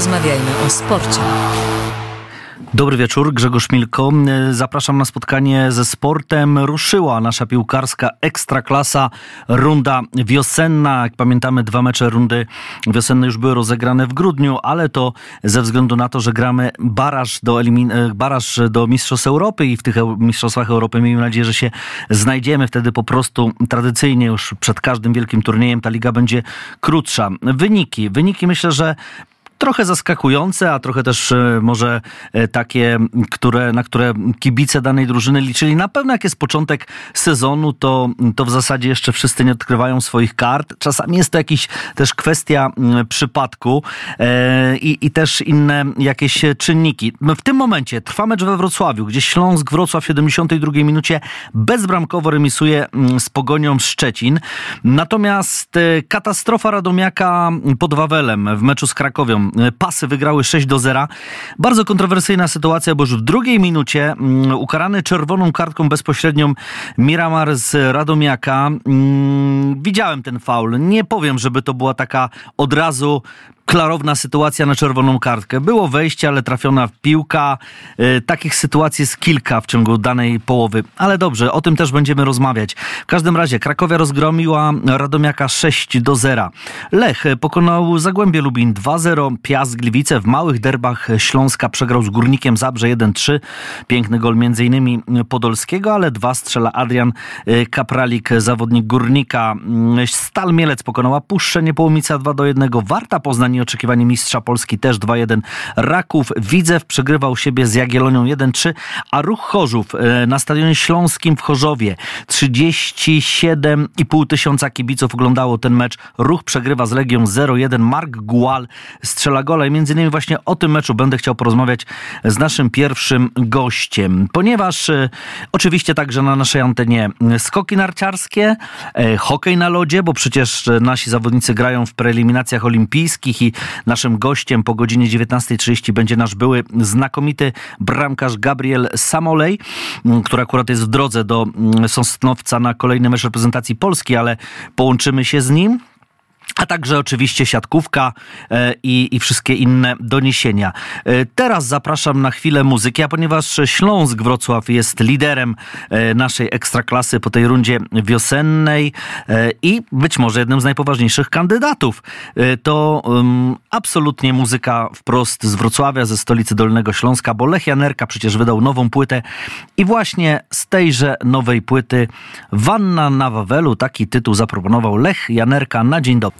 Porozmawiajmy o sporcie. Dobry wieczór, Grzegorz Milko. Zapraszam na spotkanie ze sportem. Ruszyła nasza piłkarska ekstraklasa, runda wiosenna. Jak pamiętamy, dwa mecze rundy wiosennej już były rozegrane w grudniu, ale to ze względu na to, że gramy baraż do, elimin- baraż do Mistrzostw Europy i w tych Mistrzostwach Europy miejmy nadzieję, że się znajdziemy. Wtedy po prostu tradycyjnie już przed każdym wielkim turniejem ta liga będzie krótsza. Wyniki. Wyniki myślę, że trochę zaskakujące, a trochę też e, może e, takie, które, na które kibice danej drużyny liczyli. Na pewno jak jest początek sezonu, to, to w zasadzie jeszcze wszyscy nie odkrywają swoich kart. Czasami jest to jakiś też kwestia przypadku e, i, i też inne jakieś czynniki. No, w tym momencie trwa mecz we Wrocławiu, gdzie Śląsk Wrocław w 72 minucie bezbramkowo remisuje z Pogonią Szczecin. Natomiast katastrofa Radomiaka pod Wawelem w meczu z Krakowią pasy wygrały 6 do 0. Bardzo kontrowersyjna sytuacja, bo już w drugiej minucie mm, ukarany czerwoną kartką bezpośrednią Miramar z Radomiaka. Mm, widziałem ten faul. Nie powiem, żeby to była taka od razu klarowna sytuacja na czerwoną kartkę. Było wejście, ale trafiona piłka. E, takich sytuacji jest kilka w ciągu danej połowy. Ale dobrze, o tym też będziemy rozmawiać. W każdym razie Krakowia rozgromiła Radomiaka 6 do 0. Lech pokonał Zagłębie Lubin 2-0. Piast Gliwice w małych derbach Śląska przegrał z Górnikiem Zabrze 1-3. Piękny gol m.in. Podolskiego, ale dwa strzela Adrian e, Kapralik, zawodnik Górnika. Stal Mielec pokonała Puszczę Niepołomica 2 do 1. Warta Poznań oczekiwanie mistrza Polski też 2-1. Raków Widzew przegrywał siebie z Jagiellonią 1-3, a Ruch Chorzów e, na Stadionie Śląskim w Chorzowie 37,5 tysiąca kibiców oglądało ten mecz. Ruch przegrywa z Legią 0-1. Mark Gual strzela gola i między innymi właśnie o tym meczu będę chciał porozmawiać z naszym pierwszym gościem, ponieważ e, oczywiście także na naszej antenie skoki narciarskie, e, hokej na lodzie, bo przecież nasi zawodnicy grają w preeliminacjach olimpijskich naszym gościem po godzinie 19.30 będzie nasz były znakomity bramkarz Gabriel Samolej, który akurat jest w drodze do Sosnowca na kolejny mecz reprezentacji Polski, ale połączymy się z nim a także oczywiście siatkówka e, i, i wszystkie inne doniesienia. E, teraz zapraszam na chwilę muzyki, a ponieważ Śląsk Wrocław jest liderem e, naszej ekstraklasy po tej rundzie wiosennej i być może jednym z najpoważniejszych kandydatów, to um, absolutnie muzyka wprost z Wrocławia, ze stolicy Dolnego Śląska, bo Lech Janerka przecież wydał nową płytę i właśnie z tejże nowej płyty Wanna na Wawelu, taki tytuł zaproponował Lech Janerka na dzień dobry.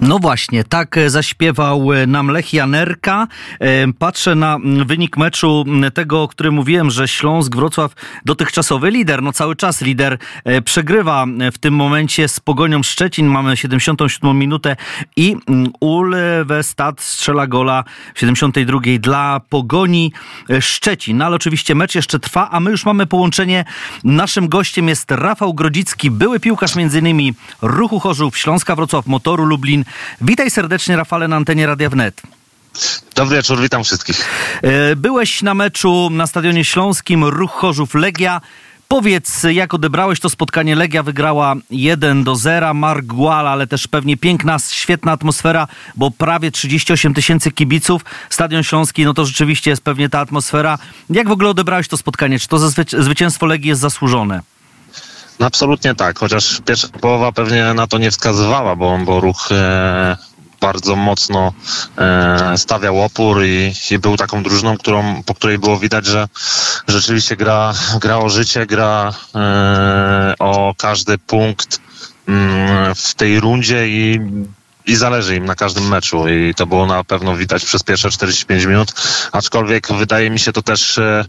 No właśnie, tak zaśpiewał nam Lech Janerka. E, patrzę na wynik meczu tego, o którym mówiłem, że Śląsk Wrocław dotychczasowy lider, no cały czas lider, e, przegrywa w tym momencie z Pogonią Szczecin. Mamy 77 minutę i Ulwestad strzela gola w 72 dla Pogoni Szczecin. No ale oczywiście mecz jeszcze trwa, a my już mamy połączenie. Naszym gościem jest Rafał Grodzicki, były piłkarz m.in. Ruchu Chorzów, Śląska Wrocław, Motoru Lublin. Witaj serdecznie Rafale na antenie Radia Wnet. Dobry wieczór, witam wszystkich. E, byłeś na meczu na Stadionie Śląskim Ruch Chorzów Legia. Powiedz, jak odebrałeś to spotkanie? Legia wygrała 1 do 0, Mark Gual, ale też pewnie piękna, świetna atmosfera, bo prawie 38 tysięcy kibiców. Stadion Śląski, no to rzeczywiście jest pewnie ta atmosfera. Jak w ogóle odebrałeś to spotkanie? Czy to zwycięstwo Legii jest zasłużone? No absolutnie tak, chociaż pierwsza połowa pewnie na to nie wskazywała, bo, bo ruch e, bardzo mocno e, stawiał opór i, i, był taką drużyną, którą, po której było widać, że rzeczywiście gra, gra o życie, gra e, o każdy punkt mm, w tej rundzie i i zależy im na każdym meczu. I to było na pewno widać przez pierwsze 45 minut, aczkolwiek wydaje mi się to też e,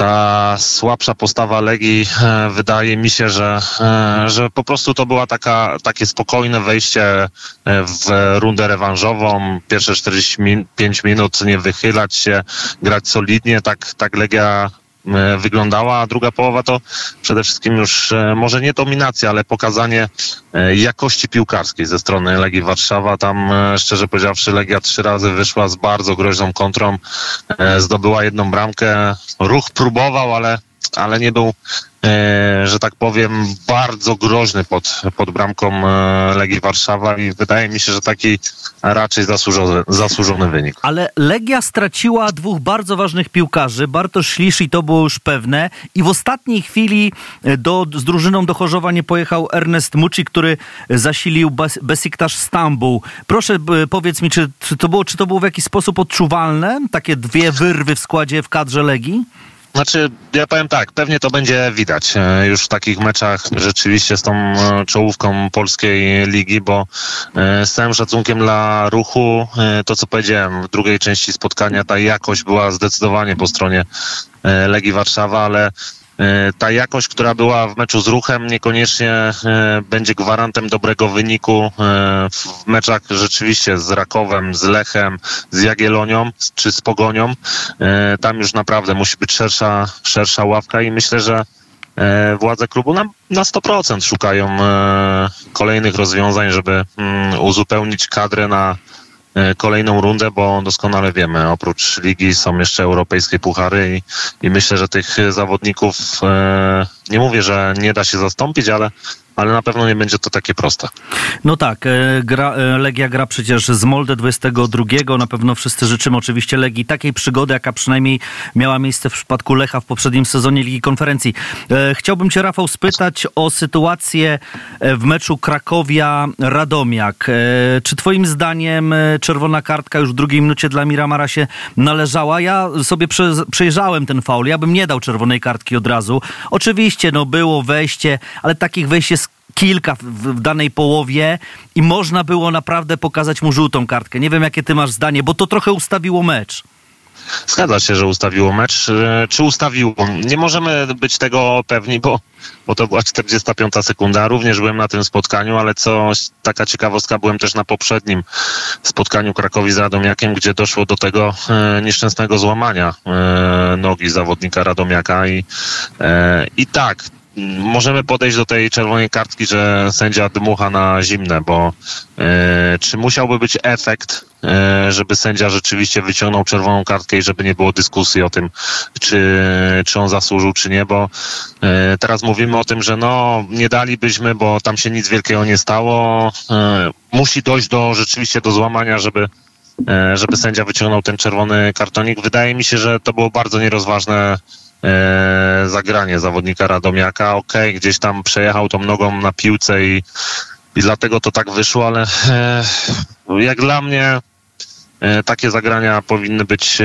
ta słabsza postawa Legii e, wydaje mi się, że, e, że po prostu to była taka, takie spokojne wejście e, w rundę rewanżową. Pierwsze 45 minut nie wychylać się, grać solidnie. Tak, tak Legia wyglądała, a druga połowa to przede wszystkim już e, może nie dominacja, ale pokazanie e, jakości piłkarskiej ze strony Legii Warszawa. Tam szczerze powiedziawszy Legia trzy razy wyszła z bardzo groźną kontrą, zdobyła jedną bramkę. Ruch próbował, ale ale nie był E, że tak powiem, bardzo groźny pod, pod bramką e, Legii Warszawa i wydaje mi się, że taki raczej zasłużony, zasłużony wynik. Ale Legia straciła dwóch bardzo ważnych piłkarzy, Bartosz Ślisz i to było już pewne i w ostatniej chwili e, do, z drużyną do Chorzowa nie pojechał Ernest Muci, który zasilił Besiktasz Stambuł. Proszę powiedz mi, czy, czy, to było, czy to było w jakiś sposób odczuwalne? Takie dwie wyrwy w składzie w kadrze Legii? Znaczy, ja powiem tak, pewnie to będzie widać e, już w takich meczach rzeczywiście z tą e, czołówką polskiej ligi, bo e, z całym szacunkiem dla ruchu, to co powiedziałem w drugiej części spotkania, ta jakość była zdecydowanie po stronie Legii Warszawa, ale ta jakość, która była w meczu z ruchem, niekoniecznie e, będzie gwarantem dobrego wyniku e, w meczach rzeczywiście z Rakowem, z Lechem, z Jagielonią czy z Pogonią. Tam już naprawdę musi być szersza, szersza ławka i myślę, że władze klubu na, na 100% szukają kolejnych rozwiązań, żeby mm, uzupełnić kadrę na E, kolejną rundę, bo doskonale wiemy, oprócz ligi są jeszcze europejskie puchary i, i myślę, że tych zawodników, e, nie mówię, że nie da się zastąpić, ale ale na pewno nie będzie to takie proste. No tak, e, gra, e, Legia gra przecież z Molde 22. Na pewno wszyscy życzymy oczywiście Legii takiej przygody, jaka przynajmniej miała miejsce w przypadku Lecha w poprzednim sezonie Ligi Konferencji. E, chciałbym cię, Rafał, spytać o sytuację w meczu Krakowia-Radomiak. Czy twoim zdaniem czerwona kartka już w drugiej minucie dla Miramara się należała? Ja sobie przejrzałem ten faul. Ja bym nie dał czerwonej kartki od razu. Oczywiście, no było wejście, ale takich wejść jest kilka w, danej połowie i można było naprawdę pokazać mu żółtą kartkę. Nie wiem, jakie ty masz zdanie, bo to trochę ustawiło mecz. Zgadza się, że ustawiło mecz. E, czy ustawiło? Nie możemy być tego pewni, bo, bo to była 45 sekunda. Również byłem na tym spotkaniu, ale co taka ciekawostka, byłem też na poprzednim spotkaniu Krakowi z Radomiakiem, gdzie doszło do tego e, nieszczęsnego złamania e, nogi zawodnika Radomiaka i, e, i tak, możemy podejść do tej czerwonej kartki, że sędzia dmucha na zimne, bo e, czy musiałby być efekt, e, żeby sędzia rzeczywiście wyciągnął czerwoną kartkę i żeby nie było dyskusji o tym, czy, czy on zasłużył, czy nie, bo e, teraz mówimy o tym, że no nie dalibyśmy, bo tam się nic wielkiego nie stało. E, musi dojść do rzeczywiście do złamania, żeby e, żeby sędzia wyciągnął ten czerwony kartonik. Wydaje mi się, że to było bardzo nierozważne zagranie zawodnika Radomiaka. Okay, gdzieś tam przejechał tą nogą na piłce i, i dlatego to tak wyszło, ale e, jak dla mnie e, takie zagrania powinny być e,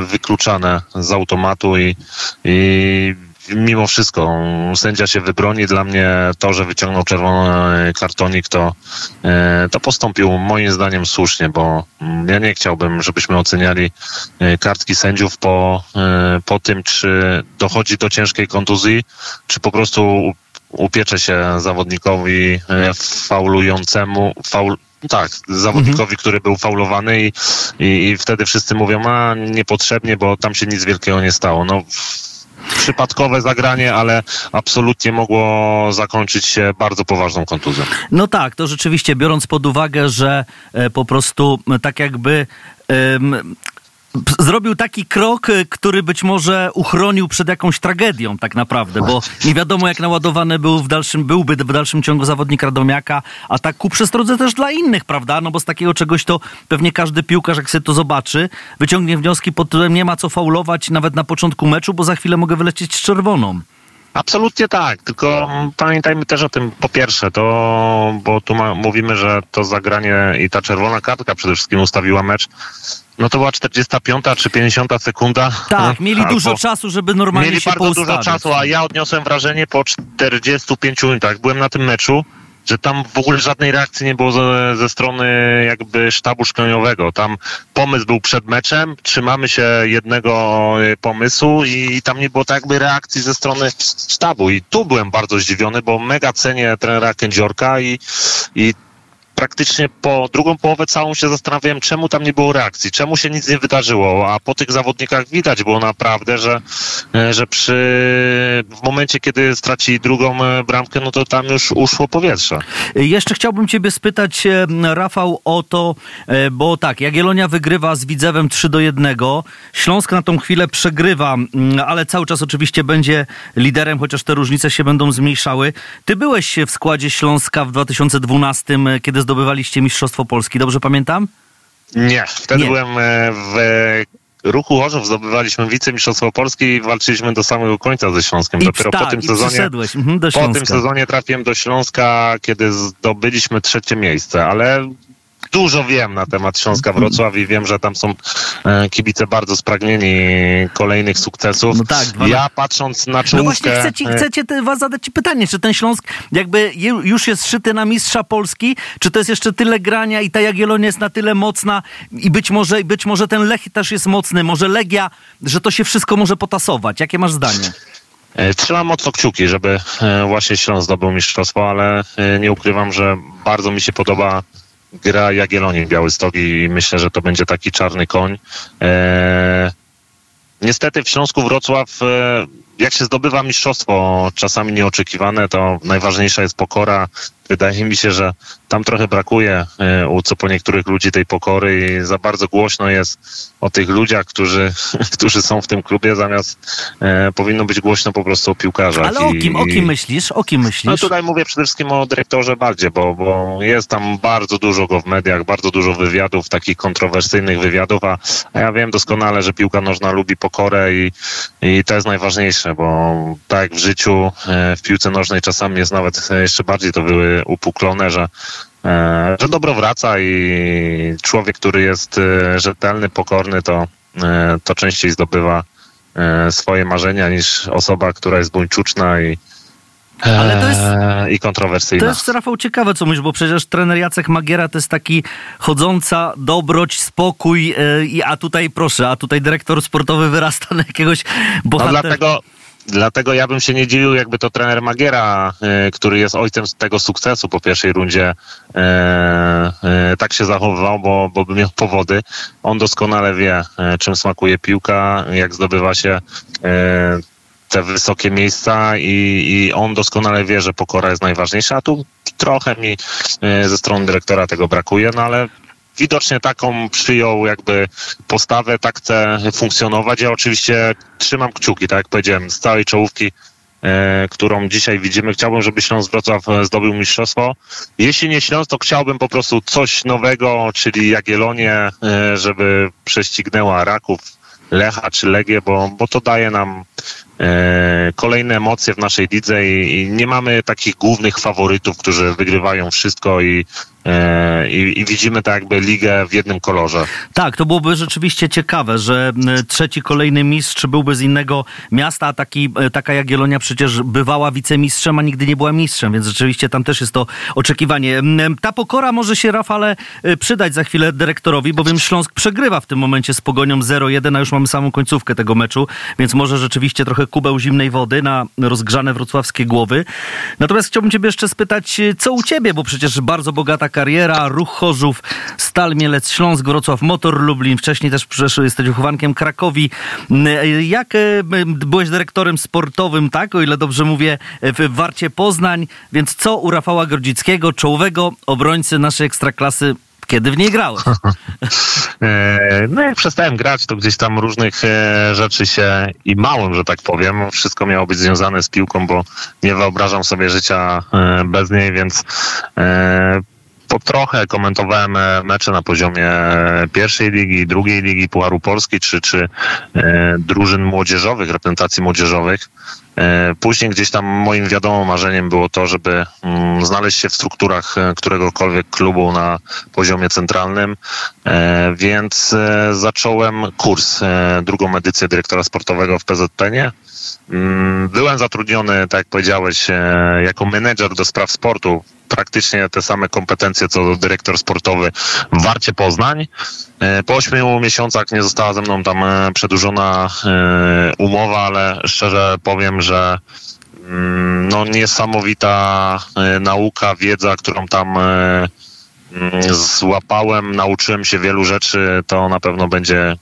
wykluczane z automatu i, i mimo wszystko sędzia się wybroni. Dla mnie to, że wyciągnął czerwony kartonik, to, e, to postąpił moim zdaniem słusznie, bo mm, ja nie chciałbym, żebyśmy oceniali e, kartki sędziów po, e, po tym, czy dochodzi do ciężkiej kontuzji, czy po prostu upiecze się zawodnikowi faulującemu, faul, tak, zawodnikowi, mhm. który był faulowany i, i, i, wtedy wszyscy mówią, a niepotrzebnie, bo tam się nic wielkiego nie stało. No przypadkowe zagranie, ale absolutnie mogło zakończyć się bardzo poważną kontuzją. No tak, to rzeczywiście biorąc pod uwagę, że e, po prostu tak jakby zrobił taki krok, y, który być może uchronił przed jakąś tragedią tak naprawdę, bo nie wiadomo jak naładowany był w dalszym, byłby w dalszym ciągu zawodnik Radomiaka, a tak ku przestrodze też dla innych, prawda? No bo z takiego czegoś to pewnie każdy piłkarz, jak sobie to zobaczy, wyciągnie wnioski pod tytułem nie ma co faulować nawet na początku meczu, bo za chwilę mogę wylecieć z czerwoną. Absolutnie tak, tylko pamiętajmy też o tym po pierwsze, to, bo tu ma, mówimy, że to zagranie i ta czerwona kartka przede wszystkim ustawiła mecz. No to była 45 czy 50 sekunda. Tak, mieli Albo dużo czasu, żeby normalnie mieli się Mieli bardzo dużo czasu, a ja odniosłem wrażenie po 45 minutach. Byłem na tym meczu, że tam w ogóle żadnej reakcji nie było ze, ze, strony jakby sztabu szkoleniowego. Tam pomysł był przed meczem, trzymamy się jednego e, pomysłu i tam nie było tak jakby reakcji ze strony sztabu. I tu byłem bardzo zdziwiony, bo mega cenię trenera Kędziorka i, i praktycznie po drugą połowę całą się zastanawiałem, czemu tam nie było reakcji, czemu się nic nie wydarzyło, a po tych zawodnikach widać było naprawdę, że, e, że przy, w momencie, kiedy stracili drugą e, bramkę, no to tam już uszło powietrze. Jeszcze chciałbym ciebie spytać, e, Rafał, o to, bo tak, Jagiellonia wygrywa z Widzewem 3 do 1, Śląsk na tą chwilę przegrywa, mm, ale cały czas oczywiście będzie liderem, chociaż te różnice się będą zmniejszały. Ty byłeś w składzie Śląska w 2012, kiedy zdobywaliście Mistrzostwo Polski, dobrze pamiętam? Nie, wtedy Nie. byłem e, w Ruchu Chorzów zdobywaliśmy wicemistrzostwo Polski i walczyliśmy do samego końca ze Śląskiem. I Dopiero tak, po tym sezonie mhm, po tym sezonie trafiłem do Śląska, kiedy zdobyliśmy trzecie miejsce, ale dużo wiem na temat Śląska Wrocław i wiem, że tam są e, kibice bardzo spragnieni kolejnych sukcesów. No tak. Ja patrząc na czołówkę... No właśnie chcę ci, e, chcecie was zadać ci pytanie, czy ten Śląsk jakby już jest szyty na mistrza Polski, czy to jest jeszcze tyle grania i ta Jagiellonia jest na tyle mocna i być może, być może ten Lech też jest mocny, może Legia, że to się wszystko może potasować. Jakie masz zdanie? E, trzymam mocno kciuki, żeby właśnie Śląsk zdobył mistrzostwo, ale nie ukrywam, że bardzo mi się podoba gra Jagiellonii Białystok i myślę, że to będzie taki czarny koń. E, niestety w Śląsku Wrocław, e, jak się zdobywa mistrzostwo, czasami nieoczekiwane, to najważniejsza jest pokora, wydaje mi się, że tam trochę brakuje e, u co po niektórych ludzi tej pokory i za bardzo głośno jest o tych ludziach, którzy, którzy są w tym klubie, zamiast e, powinno być głośno po prostu o piłkarzach. Ale o kim, I, o kim myślisz? O kim myślisz? No tutaj mówię przede wszystkim o dyrektorze bardziej, bo, bo jest tam bardzo dużo go w mediach, bardzo dużo wywiadów, takich kontrowersyjnych wywiadów, a, a ja wiem doskonale, że piłka nożna lubi pokorę i, i to jest najważniejsze, bo tak jak w życiu, e, w piłce nożnej czasami jest nawet e, jeszcze bardziej to były upuklone, że, e, że dobro wraca i człowiek, który jest e, rzetelny, pokorny, to, e, to częściej zdobywa swoje marzenia niż osoba, która jest buńczuczna i, ale to jest, i kontrowersyjna. To jest, Rafał, ciekawe, co mówisz, bo przecież trener Jacek Magiera to jest taki chodząca dobroć, spokój, a tutaj, proszę, a tutaj dyrektor sportowy wyrasta na jakiegoś bohatera. No dlatego, Dlatego ja bym się nie dziwił, jakby to trener Magiera, y, który jest ojcem tego sukcesu po pierwszej rundzie, y, y, tak się zachowywał, bo, bo by miał powody. On doskonale wie, czym smakuje piłka, jak zdobywa się te wysokie miejsca i, i on doskonale wie, że pokora jest najważniejsza, a tu trochę mi ze strony dyrektora tego brakuje, no ale widocznie taką przyjął jakby postawę, tak chce funkcjonować. Ja oczywiście trzymam kciuki, tak jak powiedziałem, z całej czołówki e, którą dzisiaj widzimy. Chciałbym, żeby Śląsk Wrocław e, zdobył mistrzostwo. Jeśli nie Śląsk, to chciałbym po prostu coś nowego, czyli Jagiellonię, e, żeby prześcignęła Raków, Lecha czy Legię, bo, bo to daje nam kolejne emocje w naszej lidze i, nie mamy takich głównych faworytów, którzy wygrywają wszystko i E, I, I, widzimy tak jakby ligę w jednym kolorze. Tak, to byłoby rzeczywiście ciekawe, że trzeci kolejny mistrz byłby z innego miasta, a taki, e, taka Jagiellonia przecież bywała wicemistrzem, a nigdy nie była mistrzem, więc rzeczywiście tam też jest to oczekiwanie. Ta pokora może się, Rafale, e, przydać za chwilę dyrektorowi, bowiem Śląsk przegrywa w tym momencie z Pogonią 0-1, a już mamy samą końcówkę tego meczu, więc może rzeczywiście trochę kubeł zimnej wody na rozgrzane wrocławskie głowy. Natomiast chciałbym ciebie jeszcze spytać, co u ciebie, bo przecież bardzo bogata kariera, Ruch Chorzów, Stal Mielec, Śląsk, Wrocław, Motor Lublin, wcześniej też przeszły, jesteś wychowankiem Krakowi. Jak e, byłeś dyrektorem sportowym, tak, o ile dobrze mówię, w Warcie Poznań, więc co u Rafała Grodzickiego, czołowego obrońcy naszej ekstraklasy kiedy w niej grałeś? E, no jak przestałem grać, to gdzieś tam różnych e, rzeczy się i małym, że tak powiem, wszystko miało być związane z piłką, bo nie wyobrażam sobie życia bez niej, więc po trochę komentowałem e, mecze na poziomie e, pierwszej ligi, drugiej ligi Pucharu Polski, czy, czy e, drużyn młodzieżowych, reprezentacji młodzieżowych. E, później gdzieś tam moim wiadomym marzeniem było to, żeby mm, znaleźć się w strukturach któregokolwiek klubu na poziomie centralnym, więc zacząłem kurs, drugą edycję dyrektora sportowego w PZPN-ie. Mm, byłem zatrudniony, tak jak powiedziałeś, jako menedżer do spraw sportu praktycznie te same kompetencje co dyrektor sportowy w Warcie Poznań. E, po ośmiu miesiącach nie została ze mną tam e, przedłużona e, umowa, ale szczerze powiem, że mm, no niesamowita nauka, wiedza, którą tam mm, złapałem, nauczyłem się wielu rzeczy, to na pewno będzie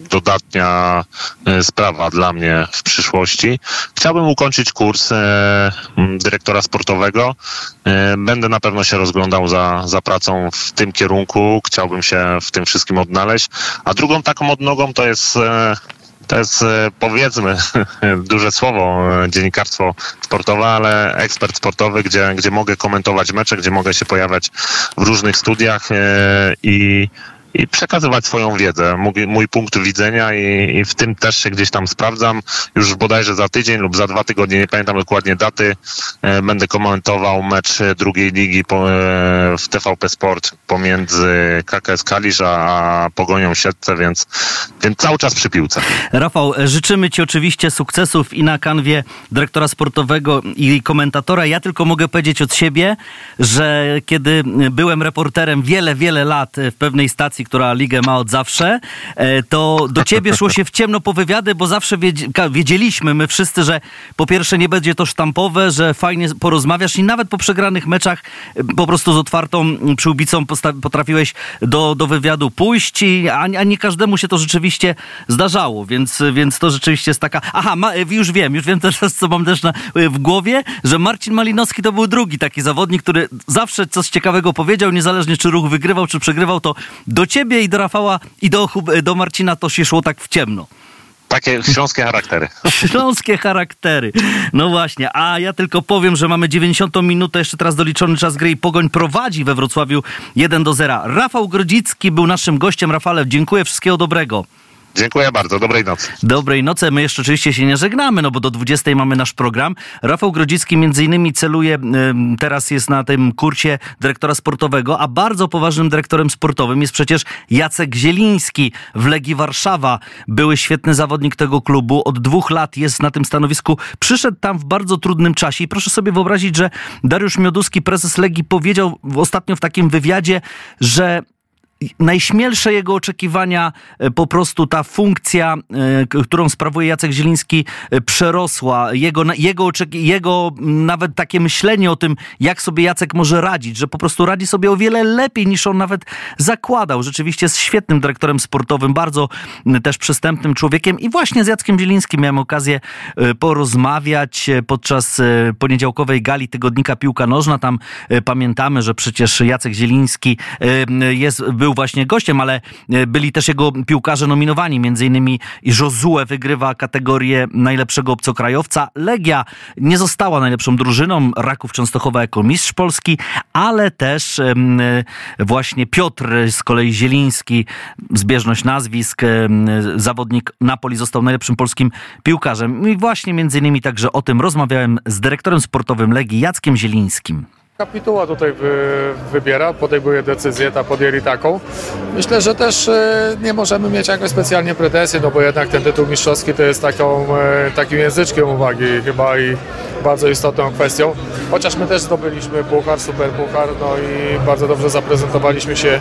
dodatnia e, sprawa dla mnie w przyszłości. Chciałbym ukończyć kurs e, dyrektora sportowego. E, będę na pewno się rozglądał za, za pracą w tym kierunku. Chciałbym się w tym wszystkim odnaleźć. A drugą taką odnogą to jest to jest powiedzmy duże słowo, dziennikarstwo sportowe, ale ekspert sportowy, gdzie, gdzie mogę komentować mecze, gdzie mogę się pojawiać w różnych studiach i i przekazywać swoją wiedzę, mój, mój punkt widzenia i, i, w tym też się gdzieś tam sprawdzam. Już bodajże za tydzień lub za dwa tygodnie, nie pamiętam dokładnie daty, e, będę komentował mecz drugiej ligi po, e, w TVP Sport pomiędzy KKS Kalisz a Pogonią Siedce, więc, więc cały czas przy piłce. Rafał, życzymy Ci oczywiście sukcesów i na kanwie dyrektora sportowego i komentatora. Ja tylko mogę powiedzieć od siebie, że kiedy byłem reporterem wiele, wiele lat w pewnej stacji która ligę ma od zawsze, e, to do ciebie szło się w ciemno po wywiady, bo zawsze wiedzieliśmy my wszyscy, że po pierwsze nie będzie to sztampowe, że fajnie porozmawiasz i nawet po przegranych meczach e, po prostu z otwartą przyłbicą potrafiłeś do, do wywiadu pójść, a, a nie każdemu się to rzeczywiście zdarzało, więc, więc to rzeczywiście jest taka... Aha, ma, e, już wiem, już wiem teraz, co mam też na, w głowie, że Marcin Malinowski to był drugi taki zawodnik, który zawsze coś ciekawego powiedział, niezależnie czy ruch wygrywał, czy przegrywał, to do ciebie i do Rafała i do, do Marcina to się szło tak w ciemno. Takie śląskie charaktery. Śląskie charaktery. No właśnie, a ja tylko powiem, że mamy 90 minutę, jeszcze teraz doliczony czas gry i Pogoń prowadzi we Wrocławiu 1 do 0. Rafał Grodzicki był naszym gościem. Rafale, dziękuję, wszystkiego dobrego. Dziękuję bardzo, dobrej nocy. Dobrej nocy, my jeszcze oczywiście się nie żegnamy, no bo do 20 mamy nasz program. Rafał Grodzicki między innymi celuje, teraz jest na tym kursie dyrektora sportowego, a bardzo poważnym dyrektorem sportowym jest przecież Jacek Zieliński w Legii Warszawa. Były świetny zawodnik tego klubu, od dwóch lat jest na tym stanowisku, przyszedł tam w bardzo trudnym czasie i proszę sobie wyobrazić, że Dariusz Mioduski, prezes Legii powiedział ostatnio w takim wywiadzie, że najśmielsze jego oczekiwania, e, po prostu ta funkcja, e, którą sprawuje Jacek Zieliński, e, przerosła. Jego, jego, jego nawet takie myślenie o tym, jak sobie Jacek może radzić, że po prostu radzi sobie o wiele lepiej niż on nawet zakładał. Rzeczywiście jest świetnym dyrektorem sportowym, bardzo też przystępnym człowiekiem i właśnie z Jackiem Zielińskim miałem okazję porozmawiać podczas poniedziałkowej gali tygodnika Piłka Nożna. Tam pamiętamy, że przecież Jacek Zieliński jest, był był właśnie gościem, ale e, byli też jego piłkarze nominowani, między innymi Josue wygrywa kategorię najlepszego obcokrajowca. Legia nie została najlepszą drużyną, Raków Częstochowa jako mistrz Polski, ale też e, właśnie Piotr z kolei Zieliński, zbieżność nazwisk, zawodnik Napoli został najlepszym polskim piłkarzem. I właśnie między innymi także o tym rozmawiałem z dyrektorem sportowym Legii Jackiem Zielińskim. Kapituła tutaj wy, wybiera, podejmuje decyzję, ta podjęli taką. Myślę, że też e, nie możemy mieć jakoś specjalnie pretensji, no bo jednak ten tytuł mistrzowski to jest taką, e, takim języczkiem uwagi chyba i bardzo istotną kwestią. Chociaż my też zdobyliśmy puchar, super puchar, no i bardzo dobrze zaprezentowaliśmy się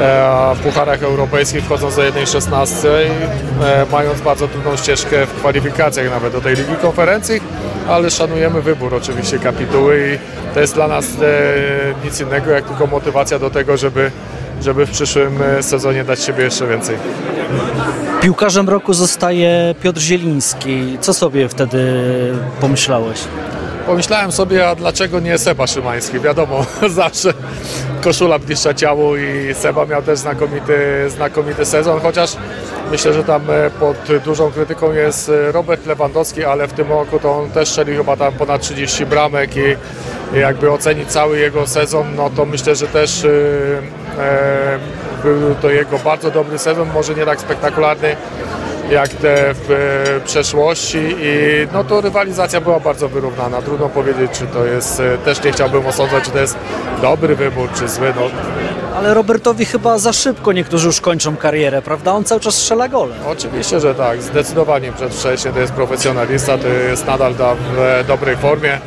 e, w pucharach europejskich, wchodząc do 1.16 i mając bardzo trudną ścieżkę w kwalifikacjach nawet do tej Ligi Konferencji, ale szanujemy wybór oczywiście kapituły i to jest dla nas e, nic innego jak tylko motywacja do tego, żeby, żeby w przyszłym e, sezonie dać siebie jeszcze więcej. Piłkarzem roku zostaje Piotr Zieliński. Co sobie wtedy pomyślałeś? Pomyślałem sobie, a dlaczego nie Seba Szymański? Wiadomo, zawsze koszula bliższa ciału i Seba miał też znakomity, znakomity sezon, chociaż myślę, że tam e, pod dużą krytyką jest Robert Lewandowski, ale w tym roku to on też strzelił chyba tam ponad 30 bramek i jakby ocenić cały jego sezon, no to myślę, że też e, był to jego bardzo dobry sezon, może nie tak spektakularny jak te w e, przeszłości i no to rywalizacja była bardzo wyrównana. Trudno powiedzieć, czy to jest, e, też nie chciałbym osądzać, czy to jest dobry wybór, czy zły. No. Ale Robertowi chyba za szybko niektórzy już kończą karierę, prawda? On cały czas strzela gole. Oczywiście, że tak. Zdecydowanie przedwcześnie to jest profesjonalista, to jest nadal w dobrej formie.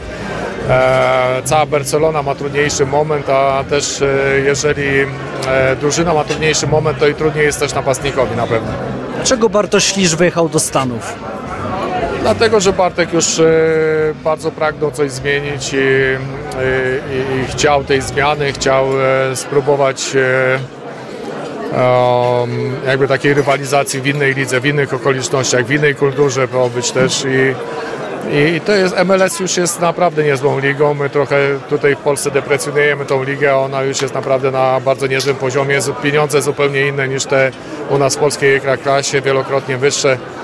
E, cała Barcelona ma trudniejszy moment, a też e, jeżeli e, drużyna ma trudniejszy moment, to i trudniej jest też napastnikowi na pewno. Dlaczego Bartosz Śliż wyjechał do Stanów? Dlatego, że Bartek już e, bardzo pragnął coś zmienić i, i, i chciał tej zmiany, chciał e, spróbować e, um, jakby takiej rywalizacji w innej lidze, w innych okolicznościach, w innej kulturze pobyć też i, i to jest, MLS już jest naprawdę niezłą ligą, my trochę tutaj w Polsce deprecjonujemy tą ligę, ona już jest naprawdę na bardzo niezłym poziomie, pieniądze zupełnie inne niż te u nas w polskiej klasie, wielokrotnie wyższe. e,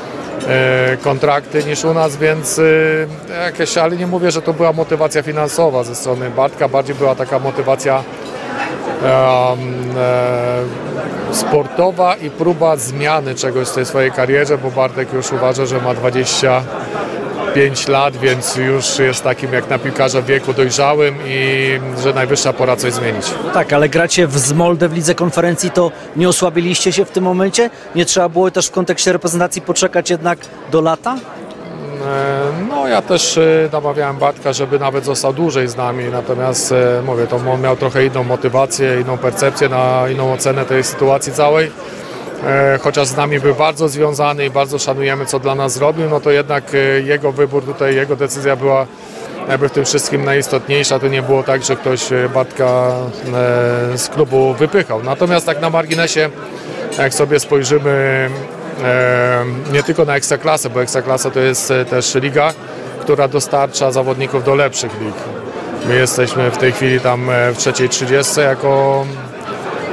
kontrakty niż u nas, więc e, jakieś, ale nie mówię, że to była motywacja finansowa ze strony Bartka, bardziej była taka motywacja e, sportowa i próba zmiany czegoś w tej swojej karierze, bo Bartek już uważa, że ma 25 lat, więc już jest takim jak na piłkarza w wieku dojrzałym i że najwyższa pora coś zmienić. No tak, ale gracie w Zmolde w lidze konferencji, to nie osłabiliście się w tym momencie? Nie trzeba było też w kontekście reprezentacji poczekać jednak do lata? E, no ja też e, namawiałem Bartka, żeby nawet został dłużej z nami, natomiast e, mówię, to on miał trochę inną motywację, inną percepcję, na inną ocenę tej sytuacji całej. Chociaż z nami był bardzo związany i bardzo szanujemy, co dla nas zrobił, no to jednak jego wybór tutaj, jego decyzja była jakby w tym wszystkim najistotniejsza. To nie było tak, że ktoś Bartka z klubu wypychał. Natomiast tak na marginesie, jak sobie spojrzymy nie tylko na Ekstraklasę, bo Ekstraklasa to jest e, też liga, która dostarcza zawodników do lepszych lig. My jesteśmy w tej chwili tam e, w trzeciej 30 jako,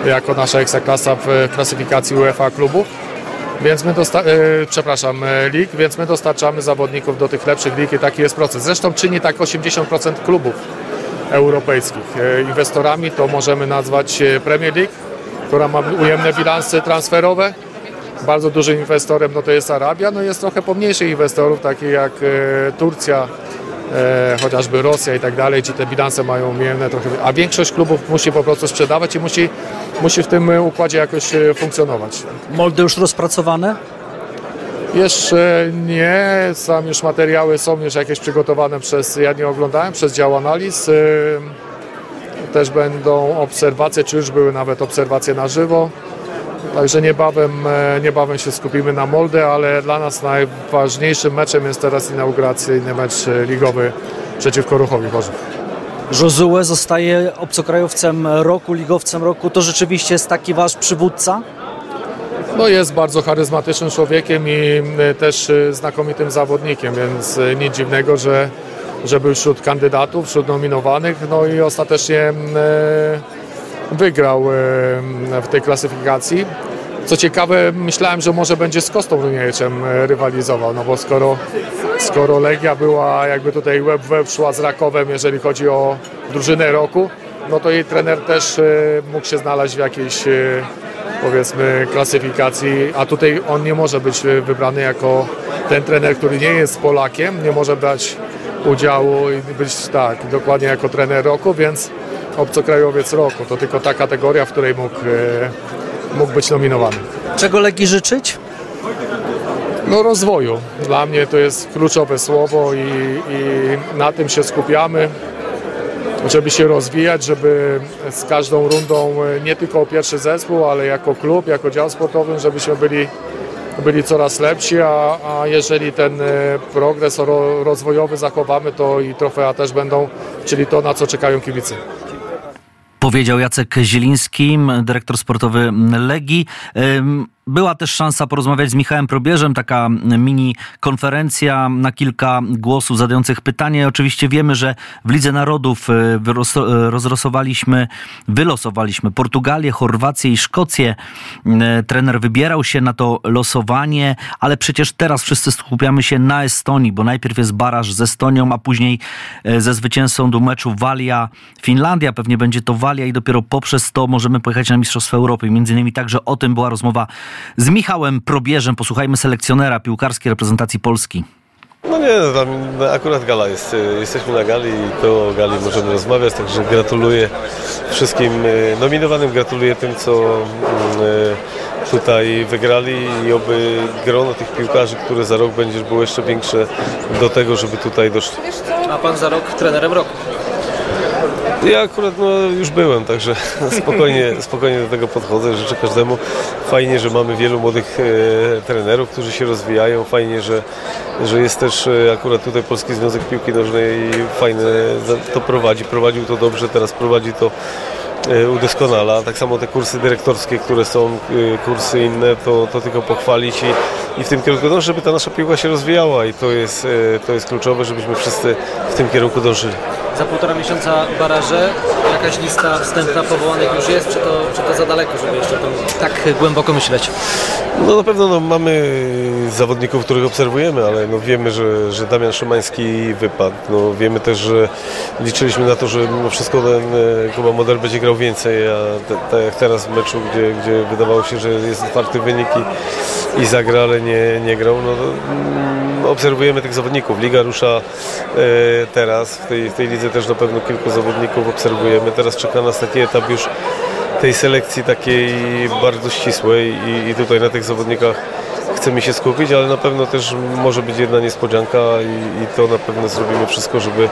jako nasza Ekstraklasa w klasyfikacji UEFA klubów. Więc my e, przepraszam, lig, więc my dostarczamy zawodników do tych lepszych lig i taki jest proces. Zresztą czyni tak 80% klubów europejskich. Inwestorami to możemy nazwać Premier League, która ma ujemne bilansy transferowe bardzo dużym inwestorem no to jest Arabia, no jest trochę pomniejszych inwestorów, takich jak e, Turcja, e, chociażby Rosja i tak dalej, gdzie te bilanse mają umiejętne trochę, a większość klubów musi po prostu sprzedawać i musi, musi w tym układzie jakoś e, funkcjonować. Moldy już rozpracowane? Jeszcze nie, sam już materiały są już jakieś przygotowane przez, ja nie oglądałem, przez dział analiz. Też będą obserwacje, czy już były nawet obserwacje na żywo. Także niebawem, e, niebawem się skupimy na Molde, ale dla nas najważniejszym meczem jest teraz inauguracyjny mecz e, ligowy przeciwko Ruchowi Chorzów. Josue zostaje obcokrajowcem roku, ligowcem roku. To rzeczywiście jest taki wasz przywódca? No jest bardzo charyzmatycznym człowiekiem i e, też znakomitym zawodnikiem, więc nic dziwnego, że, że był wśród kandydatów, wśród nominowanych, no i ostatecznie wygrał w tej klasyfikacji. Co ciekawe, myślałem, że może będzie z Kostą Runiejczem e, rywalizował, no bo skoro, skoro Legia była jakby tutaj web web szła z Rakowem, jeżeli chodzi o drużynę roku, no to jej trener też e, mógł się znaleźć w jakiejś e, powiedzmy klasyfikacji, a tutaj on nie może być wybrany jako ten trener, który nie jest Polakiem, nie może brać udziału i być tak, dokładnie jako trener roku, więc obcokrajowiec roku. To tylko ta kategoria, w której mógł, e, mógł być nominowany. Czego Legii życzyć? No rozwoju. Dla mnie to jest kluczowe słowo i, i na tym się skupiamy, żeby się rozwijać, żeby z każdą rundą e, nie tylko o pierwszy zespół, ale jako klub, jako dział sportowy, żebyśmy byli byli coraz lepsi, a, a jeżeli ten e, progres rozwojowy zachowamy, to i trofea też będą, czyli to, na co czekają kibice. Powiedział Jacek Zieliński, dyrektor sportowy Legii. Była też szansa porozmawiać z Michałem Probierzem, taka mini konferencja na kilka głosów zadających pytanie. Oczywiście wiemy, że w Lidze Narodów e, e, rozrosowaliśmy, wylosowaliśmy Portugalię, Chorwację i Szkocję. E, trener wybierał się na to losowanie, ale przecież teraz wszyscy skupiamy się na Estonii, bo najpierw jest baraż z Estonią, a później ze zwycięzcą do meczu Walia-Finlandia. Pewnie będzie to Walia i dopiero poprzez to możemy pojechać na Mistrzostwa Europy. Między innymi także o tym była rozmowa z Michałem Probierzem. Posłuchajmy selekcjonera piłkarskiej reprezentacji Polski. No nie, no tam akurat gala jest. Y, jesteśmy na gali i to o gali możemy rozmawiać, także gratuluję wszystkim y, nominowanym, gratuluję tym, co mm, y, tutaj wygrali i oby grono tych piłkarzy, które za rok będzie było jeszcze większe do tego, żeby tutaj doszli. A pan za rok trenerem roku? Ja akurat no, już byłem, także spokojnie, spokojnie do tego podchodzę. Życzę każdemu. Fajnie, że mamy wielu młodych e, trenerów, którzy się rozwijają. Fajnie, że, że jest też e, akurat tutaj Polski Związek Piłki Nożnej fajne to prowadzi. Prowadził to dobrze, teraz prowadzi to udoskonala. Tak samo te kursy dyrektorskie, które są, e, kursy inne, to, to tylko pochwalić i, i w tym kierunku dążyć, żeby ta nasza piłka się rozwijała i to jest, e, to jest kluczowe, żebyśmy wszyscy w tym kierunku dążyli. Za półtora miesiąca baraże, jakaś lista wstępna powołanych już jest, czy to, czy to za daleko, żeby jeszcze tak głęboko myśleć? No na pewno no, mamy zawodników, których obserwujemy, ale no, wiemy, że, że Damian Szymański wypadł. No, wiemy też, że liczyliśmy na to, że mimo wszystko ten e, Kuba Model będzie grał więcej, a tak jak teraz w meczu, gdzie, gdzie wydawało się, że jest otwarty wynik i, i zagra, ale nie, nie grał, no, mm, obserwujemy tych zawodników. Liga rusza e, teraz, w tej, w tej lidze też na pewno kilku zawodników obserwujemy. Teraz czeka nas taki etap już tej selekcji takiej bardzo ścisłej i, i tutaj na tych zawodnikach chcemy się skupić, ale na pewno też może być jedna niespodzianka i, i to na pewno zrobimy wszystko, żeby,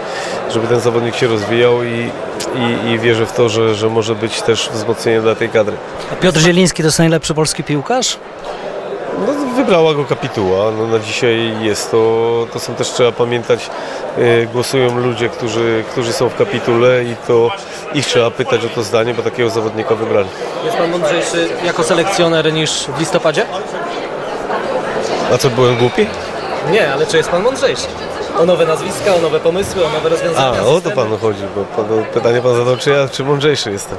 żeby ten zawodnik się rozwijał i, i, i wierzę w to, że, że może być też wzmocnienie dla tej kadry. A Piotr Zieliński to jest najlepszy polski piłkarz? No, wybrała go kapituła. No, na dzisiaj jest to, to są też trzeba pamiętać, e, głosują ludzie, którzy, którzy są w kapitule i to ich trzeba pytać o to zdanie, bo takiego zawodnika wybrali. Jest pan mądrzejszy jako selekcjoner niż w listopadzie? A co, byłem głupi? Nie, ale czy jest pan mądrzejszy? O nowe nazwiska, o nowe pomysły, o nowe rozwiązania. A, o to systemy. panu chodzi, bo pan, pytanie pan zadał, czy ja, czy mądrzejszy jestem.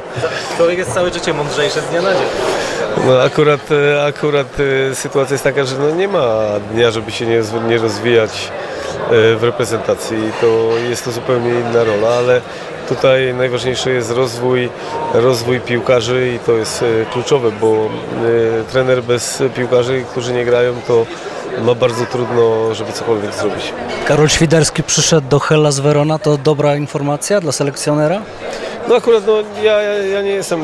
Człowiek jest całe życie mądrzejszy z dnia na dzień. No akurat, e, akurat e, sytuacja jest taka, że no nie ma dnia, żeby się nie, nie rozwijać e, w reprezentacji. To jest to zupełnie inna rola, ale tutaj najważniejszy jest rozwój, rozwój piłkarzy i to jest kluczowe, bo trener bez piłkarzy, którzy nie grają, to ma bardzo trudno, żeby cokolwiek zrobić. Karol Świderski przyszedł do Hellas Verona, to dobra informacja dla selekcjonera? No akurat no, ja, ja, nie jestem,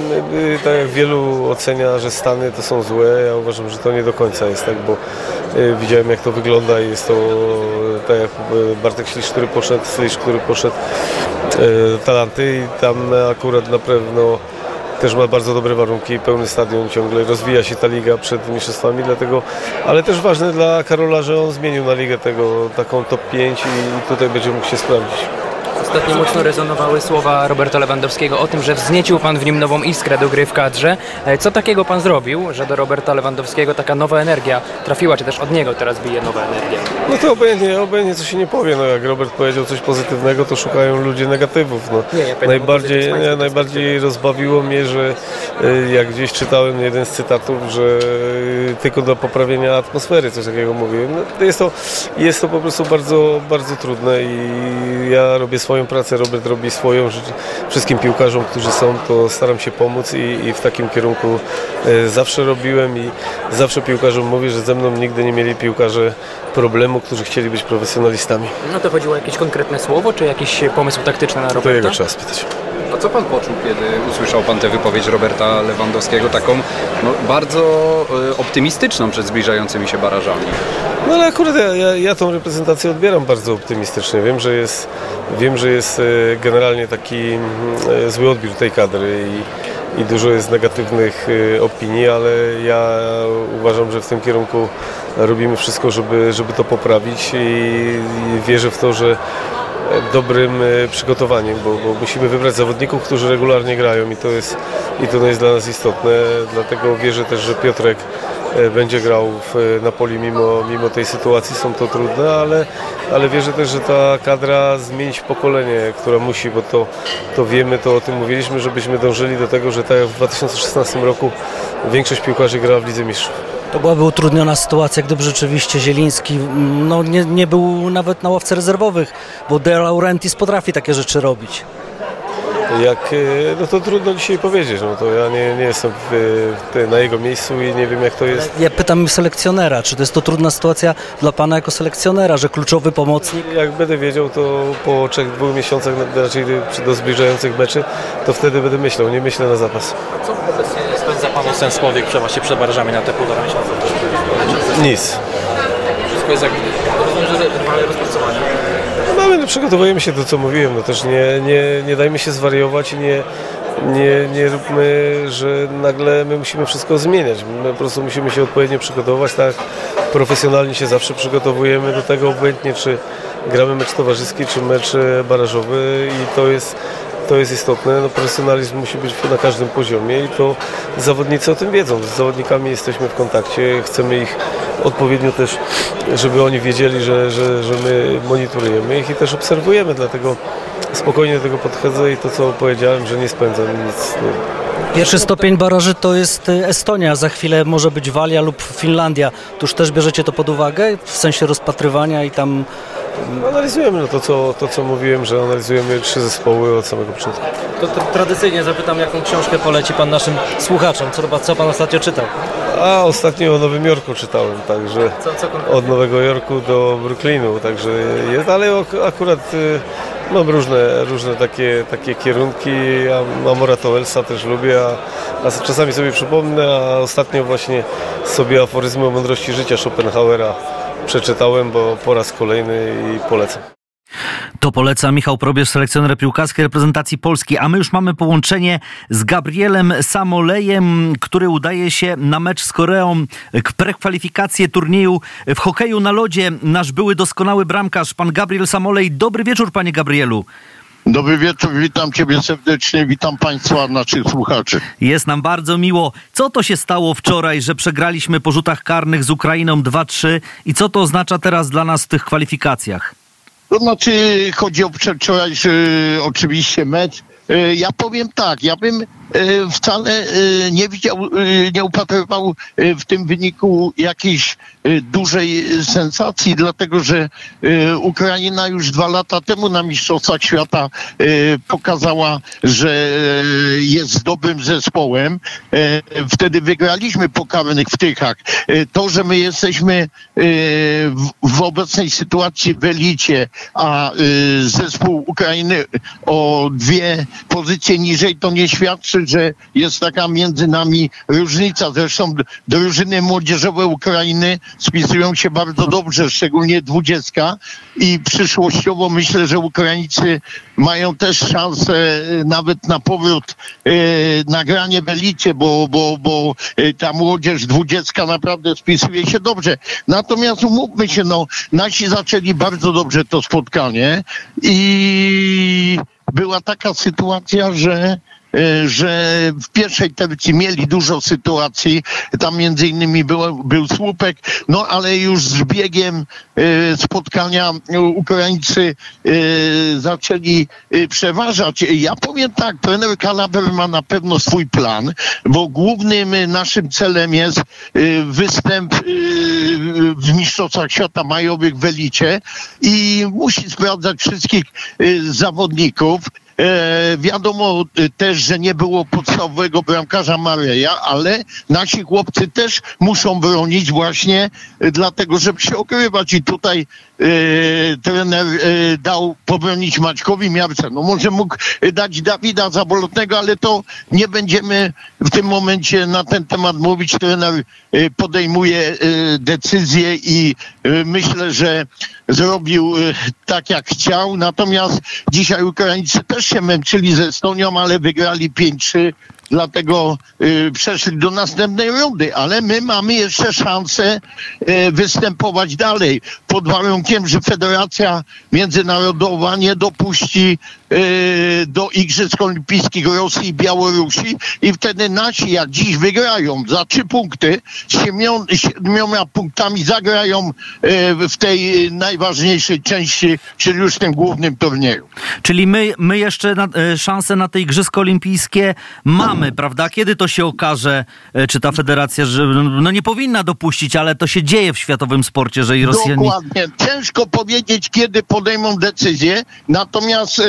tak jak wielu ocenia, że Stany to są złe, ja uważam, że to nie do końca jest tak, bo y, widziałem jak to wygląda i jest to tak jak y, Bartek Ślisz, który poszedł, Ślisz, który poszedł y, talenty i tam akurat na pewno też ma bardzo dobre warunki, pełny stadion ciągle, rozwija się ta liga przed mistrzostwami, dlatego, ale też ważne dla Karola, że on zmienił na ligę tego taką top 5 i tutaj będzie mógł się sprawdzić. Ostatnio mocno rezonowały słowa Roberta Lewandowskiego o tym, że wzniecił Pan w nim nową iskrę do gry w kadrze. E, Co takiego Pan zrobił, że do Roberta Lewandowskiego taka nowa energia trafiła, czy też od niego teraz bije nowa energia? No to obojętnie, obojętnie co się nie powie, no jak Robert powiedział coś pozytywnego, to szukają ludzie negatywów. No. Nie, ja najbardziej, nie, najbardziej rozbawiło mnie, że y, jak gdzieś czytałem jeden z cytatów, że y, tylko do poprawienia atmosfery coś takiego mówiłem. No, jest, to, jest to po prostu bardzo, bardzo trudne i ja robię swoją pracę, Robert robi swoją. Wszystkim piłkarzom, którzy są, to staram się pomóc i, i w takim kierunku y, zawsze robiłem i zawsze piłkarzom mówię, że ze mną nigdy nie mieli piłkarze problemu, którzy chcieli być profesjonalistami. No to chodziło o jakieś konkretne słowo, czy jakiś pomysł taktyczny na To Roberta? jego trzeba spytać. A co pan poczuł, kiedy usłyszał pan tę wypowiedź Roberta Lewandowskiego, taką no, bardzo e, optymistyczną przed zbliżającymi się barażami? No ale akurat ja, ja, ja tą reprezentację odbieram bardzo optymistycznie. Wiem, że jest, wiem, że jest e, generalnie taki e, zły odbiór tej kadry i, i dużo jest negatywnych opinii, ale ja uważam, że w tym kierunku robimy wszystko, żeby, żeby to poprawić i wierzę w to, że dobrym e, przygotowaniem, bo, bo musimy wybrać zawodników, którzy regularnie grają i to jest, i to jest dla nas istotne. Dlatego wierzę też, że Piotrek e, będzie grał w e, Napoli mimo, mimo tej sytuacji. Są to trudne, ale, ale wierzę też, że ta kadra zmienić pokolenie, która musi, bo to, to wiemy, to o tym mówiliśmy, żebyśmy dążyli do tego, że tak jak w 2016 roku większość piłkarzy grała w Lidze Mistrzów. To byłaby utrudniona sytuacja, gdyby rzeczywiście Zieliński mm, no, nie, nie był nawet na ławce rezerwowych, bo De Laurentiis potrafi takie rzeczy robić. Jak, e, no to trudno dzisiaj powiedzieć, no to ja nie, nie jestem w, na jego miejscu i nie wiem jak to jest. Ja pytam selekcjonera, czy to jest to trudna sytuacja dla Pana jako selekcjonera, że kluczowy pomocnik Jak będę wiedział, to po trzech, dwóch miesiącach, raczej do zbliżających meczy, to wtedy będę myślał, nie myślę na zapas. Co obecnie spędza Panu sens powiek właśnie przed barażami na te półtora miesiąca? Nic. Wszystko jest jak... Rozumiem, że rywale rozpracowani. No Mamy no, przygotowujemy się do co mówiłem, no też nie, nie, nie dajmy się zwariować i nie, nie, nie róbmy, że nagle my musimy wszystko zmieniać. My po prostu musimy się odpowiednio przygotować, tak profesjonalnie się zawsze przygotowujemy do tego, obojętnie czy gramy mecz towarzyski, czy mecz e, barażowy i to jest to jest istotne. No, profesjonalizm musi być na każdym poziomie i to zawodnicy o tym wiedzą. Z zawodnikami jesteśmy w kontakcie, chcemy ich odpowiednio też, żeby oni wiedzieli, że, że, że my monitorujemy ich i też obserwujemy, dlatego spokojnie do tego podchodzę i to co powiedziałem, że nie spędzam nic. No, Pierwszy stopień baraży to jest y, Estonia, za chwilę może być Walia lub Finlandia. Tuż też bierzecie to pod uwagę w sensie rozpatrywania i tam Analizujemy no to, co, to, co mówiłem, że analizujemy trzy zespoły od samego początku. To, to tradycyjnie zapytam, jaką książkę poleci Pan naszym słuchaczom? Co, co Pan ostatnio czytał? A ostatnio o Nowym Jorku czytałem, także Co, co od Nowego Jorku do Brooklynu, także jest, ale akurat mam różne, różne takie, takie kierunki, Amora Toelsa też lubię, a, a czasami sobie przypomnę, a ostatnio właśnie sobie aforyzmy o mądrości życia Schopenhauera przeczytałem, bo po raz kolejny i polecam. To poleca Michał Probierz, selekcjoner piłkarskiej reprezentacji Polski, a my już mamy połączenie z Gabrielem Samolejem, który udaje się na mecz z Koreą, prekwalifikację turnieju w hokeju na lodzie. Nasz były doskonały bramkarz, pan Gabriel Samolej. Dobry wieczór, panie Gabrielu. Dobry wieczór, witam Ciebie serdecznie, witam Państwa, naszych słuchaczy. Jest nam bardzo miło. Co to się stało wczoraj, że przegraliśmy po rzutach karnych z Ukrainą 2-3 i co to oznacza teraz dla nas w tych kwalifikacjach? To znaczy, chodzi o przedwczorajszy oczywiście mecz. E, Ja powiem tak, ja bym e, wcale e, nie widział, nie upatrywał w tym wyniku jakiejś dużej sensacji, dlatego że Ukraina już dwa lata temu na Mistrzostwach Świata pokazała, że jest dobrym zespołem. Wtedy wygraliśmy po karnych wtychach. To, że my jesteśmy w- obecnej sytuacji w elicie, a zespół Ukrainy o dwie pozycje niżej, to nie świadczy, że jest taka między nami różnica. Zresztą drużyny młodzieżowe Ukrainy spisują się bardzo dobrze, szczególnie dwudziestka i przyszłościowo myślę, że Ukraińcy mają też szansę nawet na powrót e, na granie w elicie, bo, bo, bo e, ta młodzież dwudziestka naprawdę spisuje się dobrze. Natomiast umówmy się, no, nasi zaczęli bardzo dobrze to spotkanie i była taka sytuacja, że że w pierwszej tercji mieli dużo sytuacji, tam między innymi był, był słupek, no ale już z biegiem e, spotkania Ukraińcy e, zaczęli przeważać. Ja powiem tak, trener Kalaber ma na pewno swój plan, bo głównym naszym celem jest występ w Mistrzostwach Świata Majowych w Elicie i musi sprawdzać wszystkich zawodników. E, wiadomo e, też, że nie było podstawowego bramkarza Mareja, ale nasi chłopcy też muszą bronić właśnie e, dlatego, żeby się okrywać. I tutaj e, trener e, dał pobronić Maćkowi Miarce. No może mógł dać Dawida Zabolotnego, ale to nie będziemy w tym momencie na ten temat mówić. Trener e, podejmuje decyzję i myślę, że zrobił tak jak chciał. Natomiast dzisiaj Ukraińcy też się męczyli ze Estonią, ale wygrali 5-3. Dlatego y, przeszli do następnej rundy, ale my mamy jeszcze szansę y, występować dalej pod warunkiem, że Federacja Międzynarodowa nie dopuści y, do Igrzysk Olimpijskich Rosji i Białorusi i wtedy nasi, jak dziś wygrają za trzy punkty, z siedmią, siedmioma punktami zagrają y, w tej y, najważniejszej części, czyli już tym głównym turnieju. Czyli my, my jeszcze na, e, szanse na te Igrzyska Olimpijskie mamy, prawda? Kiedy to się okaże, e, czy ta federacja, że no nie powinna dopuścić, ale to się dzieje w światowym sporcie, że i Rosjanie... Dokładnie. Ciężko powiedzieć, kiedy podejmą decyzję, natomiast e, e,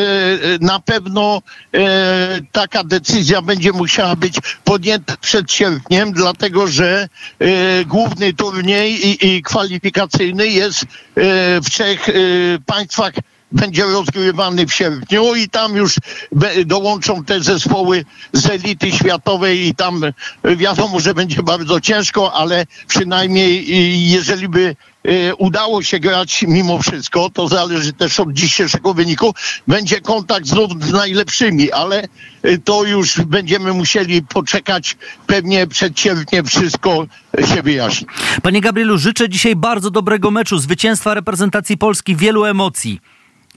na pewno e, taka decyzja będzie musiała być podjęta przed sierpniem, dlatego że e, główny turniej i, i kwalifikacyjny jest e, w trzech e, państwach będzie rozgrywany w sierpniu i tam już dołączą te zespoły z elity światowej i tam e, wiadomo, że będzie bardzo ciężko, ale przynajmniej e, jeżeli by e, udało się grać mimo wszystko, to zależy też od dzisiejszego wyniku, będzie kontakt znów z najlepszymi, ale to już będziemy musieli poczekać, pewnie przed sierpniem wszystko się wyjaśni. Panie Gabrielu, życzę dzisiaj bardzo dobrego meczu, zwycięstwa reprezentacji Polski, wielu emocji.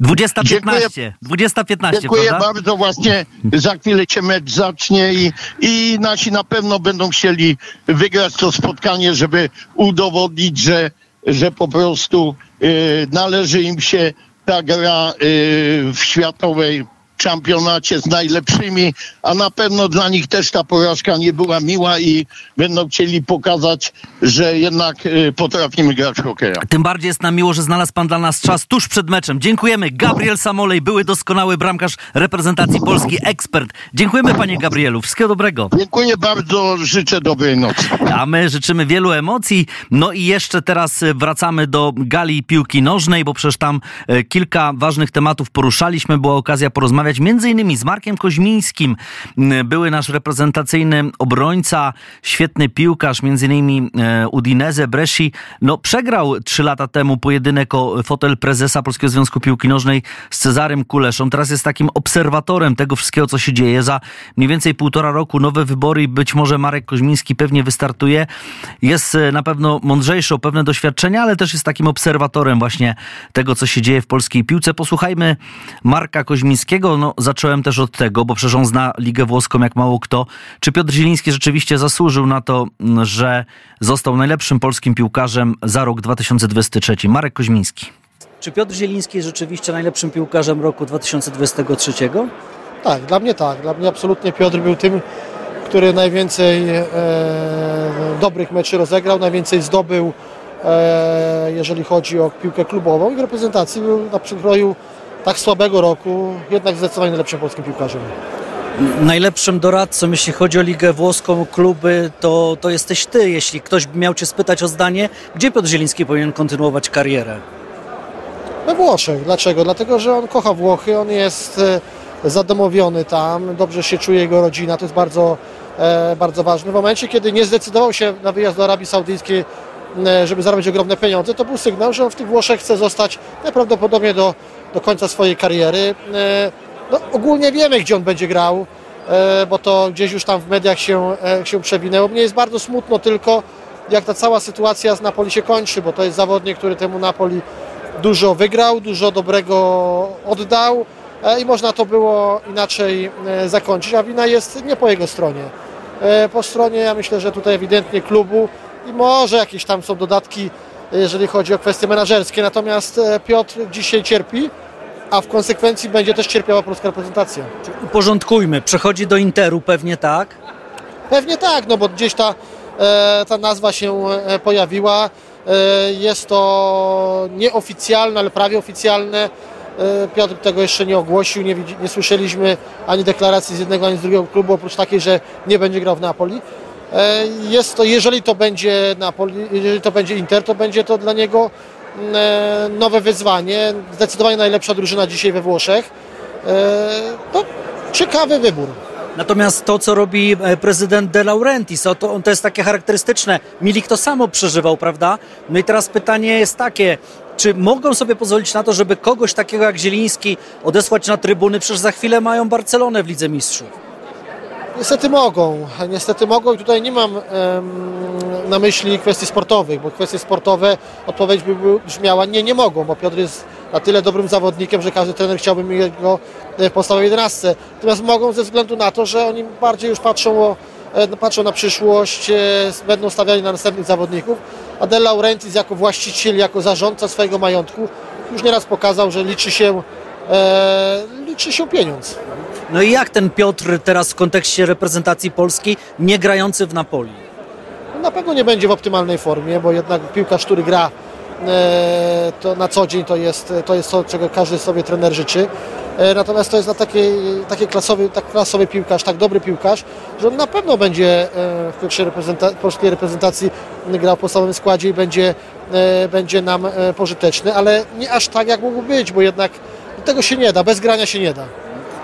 20-15, 20-15, Dziękuję prawda? bardzo. Właśnie za chwilę się mecz zacznie i, i nasi na pewno będą chcieli wygrać to spotkanie, żeby udowodnić, że, że po prostu y, należy im się ta gra y, w światowej czempionacie z najlepszymi, a na pewno dla nich też ta porażka nie była miła i będą chcieli pokazać, że jednak y, potrafimy grać w hokeja. Tym bardziej jest nam miło, że znalazł pan dla nas czas tuż przed meczem. Dziękujemy. Gabriel Samolej, były doskonały bramkarz reprezentacji Polski, ekspert. Dziękujemy panie Gabrielu. Wszystkiego dobrego. Dziękuję bardzo, życzę dobrej nocy. A my życzymy wielu emocji. No i jeszcze teraz e, wracamy do gali piłki nożnej, bo przecież tam e, kilka ważnych tematów poruszaliśmy. Była okazja porozmawiać między innymi z Markiem Koźmińskim. M, Były nasz reprezentacyjny obrońca, świetny piłkarz, innymi e, Udinese, Bresci. No przegrał trzy lata temu pojedynek o fotel prezesa Polskiego Związku Piłki Nożnej z Cezarym Kuleszą. Teraz jest takim obserwatorem tego wszystkiego, co się dzieje. Za mniej więcej półtora roku nowe wybory i być może Marek Koźmiński pewnie wystartuje. Jest e, na pewno mądrzejszy o pewne doświadczenia, ale też jest takim obserwatorem właśnie tego, co się dzieje w polskiej piłce. Posłuchajmy Marka Koźmińskiego. No, zacząłem też od tego, bo przecież on zna Ligę Włoską jak mało kto. Czy Piotr Zieliński rzeczywiście zasłużył na to, m, że został najlepszym polskim piłkarzem za rok 2023? Marek Koźmiński. Czy Piotr Zieliński jest rzeczywiście najlepszym piłkarzem roku 2023? Tak, dla mnie tak. Dla mnie absolutnie Piotr był tym, który najwięcej e, dobrych meczy rozegrał, najwięcej zdobył, e, jeżeli chodzi o piłkę klubową i w reprezentacji był na przykroju tak słabego roku jednak zdecydowanie najlepszym polskim piłkarzem. Najlepszym doradcą, jeśli chodzi o Ligę Włoską, kluby, to, to jesteś ty. Jeśli ktoś miał cię spytać o zdanie, gdzie Piotr Zieliński powinien kontynuować karierę? We Włoszech. Dlaczego? Dlatego, że on kocha Włochy, on jest e, zadomowiony tam, dobrze się czuje jego rodzina, to jest bardzo, e, bardzo ważne. W momencie, kiedy nie zdecydował się na wyjazd do Arabii Saudyjskiej, e, żeby zarobić ogromne pieniądze, to był sygnał, że on w tych Włoszech chce zostać najprawdopodobniej do, do końca swojej kariery. E, no, ogólnie wiemy, gdzie on będzie grał, e, bo to gdzieś już tam w mediach się, e, się przewinęło. Mnie jest bardzo smutno tylko, jak ta cała sytuacja z Napoli się kończy, bo to jest zawodnik, który temu Napoli dużo wygrał, dużo dobrego oddał i można to było inaczej zakończyć, a wina jest nie po jego stronie. Po stronie, ja myślę, że tutaj ewidentnie klubu i może jakieś tam są dodatki, jeżeli chodzi o kwestie menedżerskie, natomiast e, Piotr dzisiaj cierpi, a w konsekwencji będzie też cierpiała polska reprezentacja. Uporządkujmy. Przechodzi do Interu, pewnie tak. Pewnie tak, no bo gdzieś ta, e, ta nazwa się e, pojawiła. Jest to nieoficjalne, ale prawie oficjalne. Piotr tego jeszcze nie ogłosił, nie, nie słyszeliśmy ani deklaracji z jednego, ani z drugiego klubu, oprócz takiej, że nie będzie grał w Napoli. E, Jest to, jeżeli to będzie Napoli, jeżeli to będzie Inter, to będzie to dla niego mm, e, nowe wyzwanie. Zdecydowanie najlepsza drużyna dzisiaj we Włoszech. E, To ciekawy wybór. Natomiast to, co robi prezydent De Laurentiis, to, to jest takie charakterystyczne. Milik to samo przeżywał, prawda? No i teraz pytanie jest takie, czy mogą sobie pozwolić na to, żeby kogoś takiego jak Zieliński odesłać na trybuny? Przecież za chwilę mają Barcelonę w Lidze Mistrzów. Niestety mogą, niestety mogą i tutaj nie mam em, na myśli kwestii sportowych, bo kwestie sportowe odpowiedź by brzmiała nie, nie mogą, bo Piotr jest na tyle dobrym zawodnikiem, że każdy trener chciałby mieć go e, w podstawowej 11. Natomiast mogą ze względu na to, że oni bardziej już patrzą, o, e, patrzą na przyszłość, e, będą stawiali na następnych zawodników, a De Laurentiis jako właściciel, jako zarządca swojego majątku już nieraz pokazał, że liczy się, e, liczy się pieniądz. No i jak ten Piotr teraz w kontekście reprezentacji Polski, nie grający w Napoli? No, Na pewno nie będzie w optymalnej formie, bo jednak piłkarz, który gra e, to na co dzień to jest, to jest to, czego każdy sobie trener życzy. E, Natomiast to jest na takiej, taki klasowy, tak klasowy piłkarz, tak dobry piłkarz, że on na pewno będzie e, w pierwszej reprezenta- polskiej reprezentacji grał w podstawowym składzie i będzie, będzie nam pożyteczny, ale nie aż tak jak mógł być, bo jednak tego się nie da, bez grania się nie da.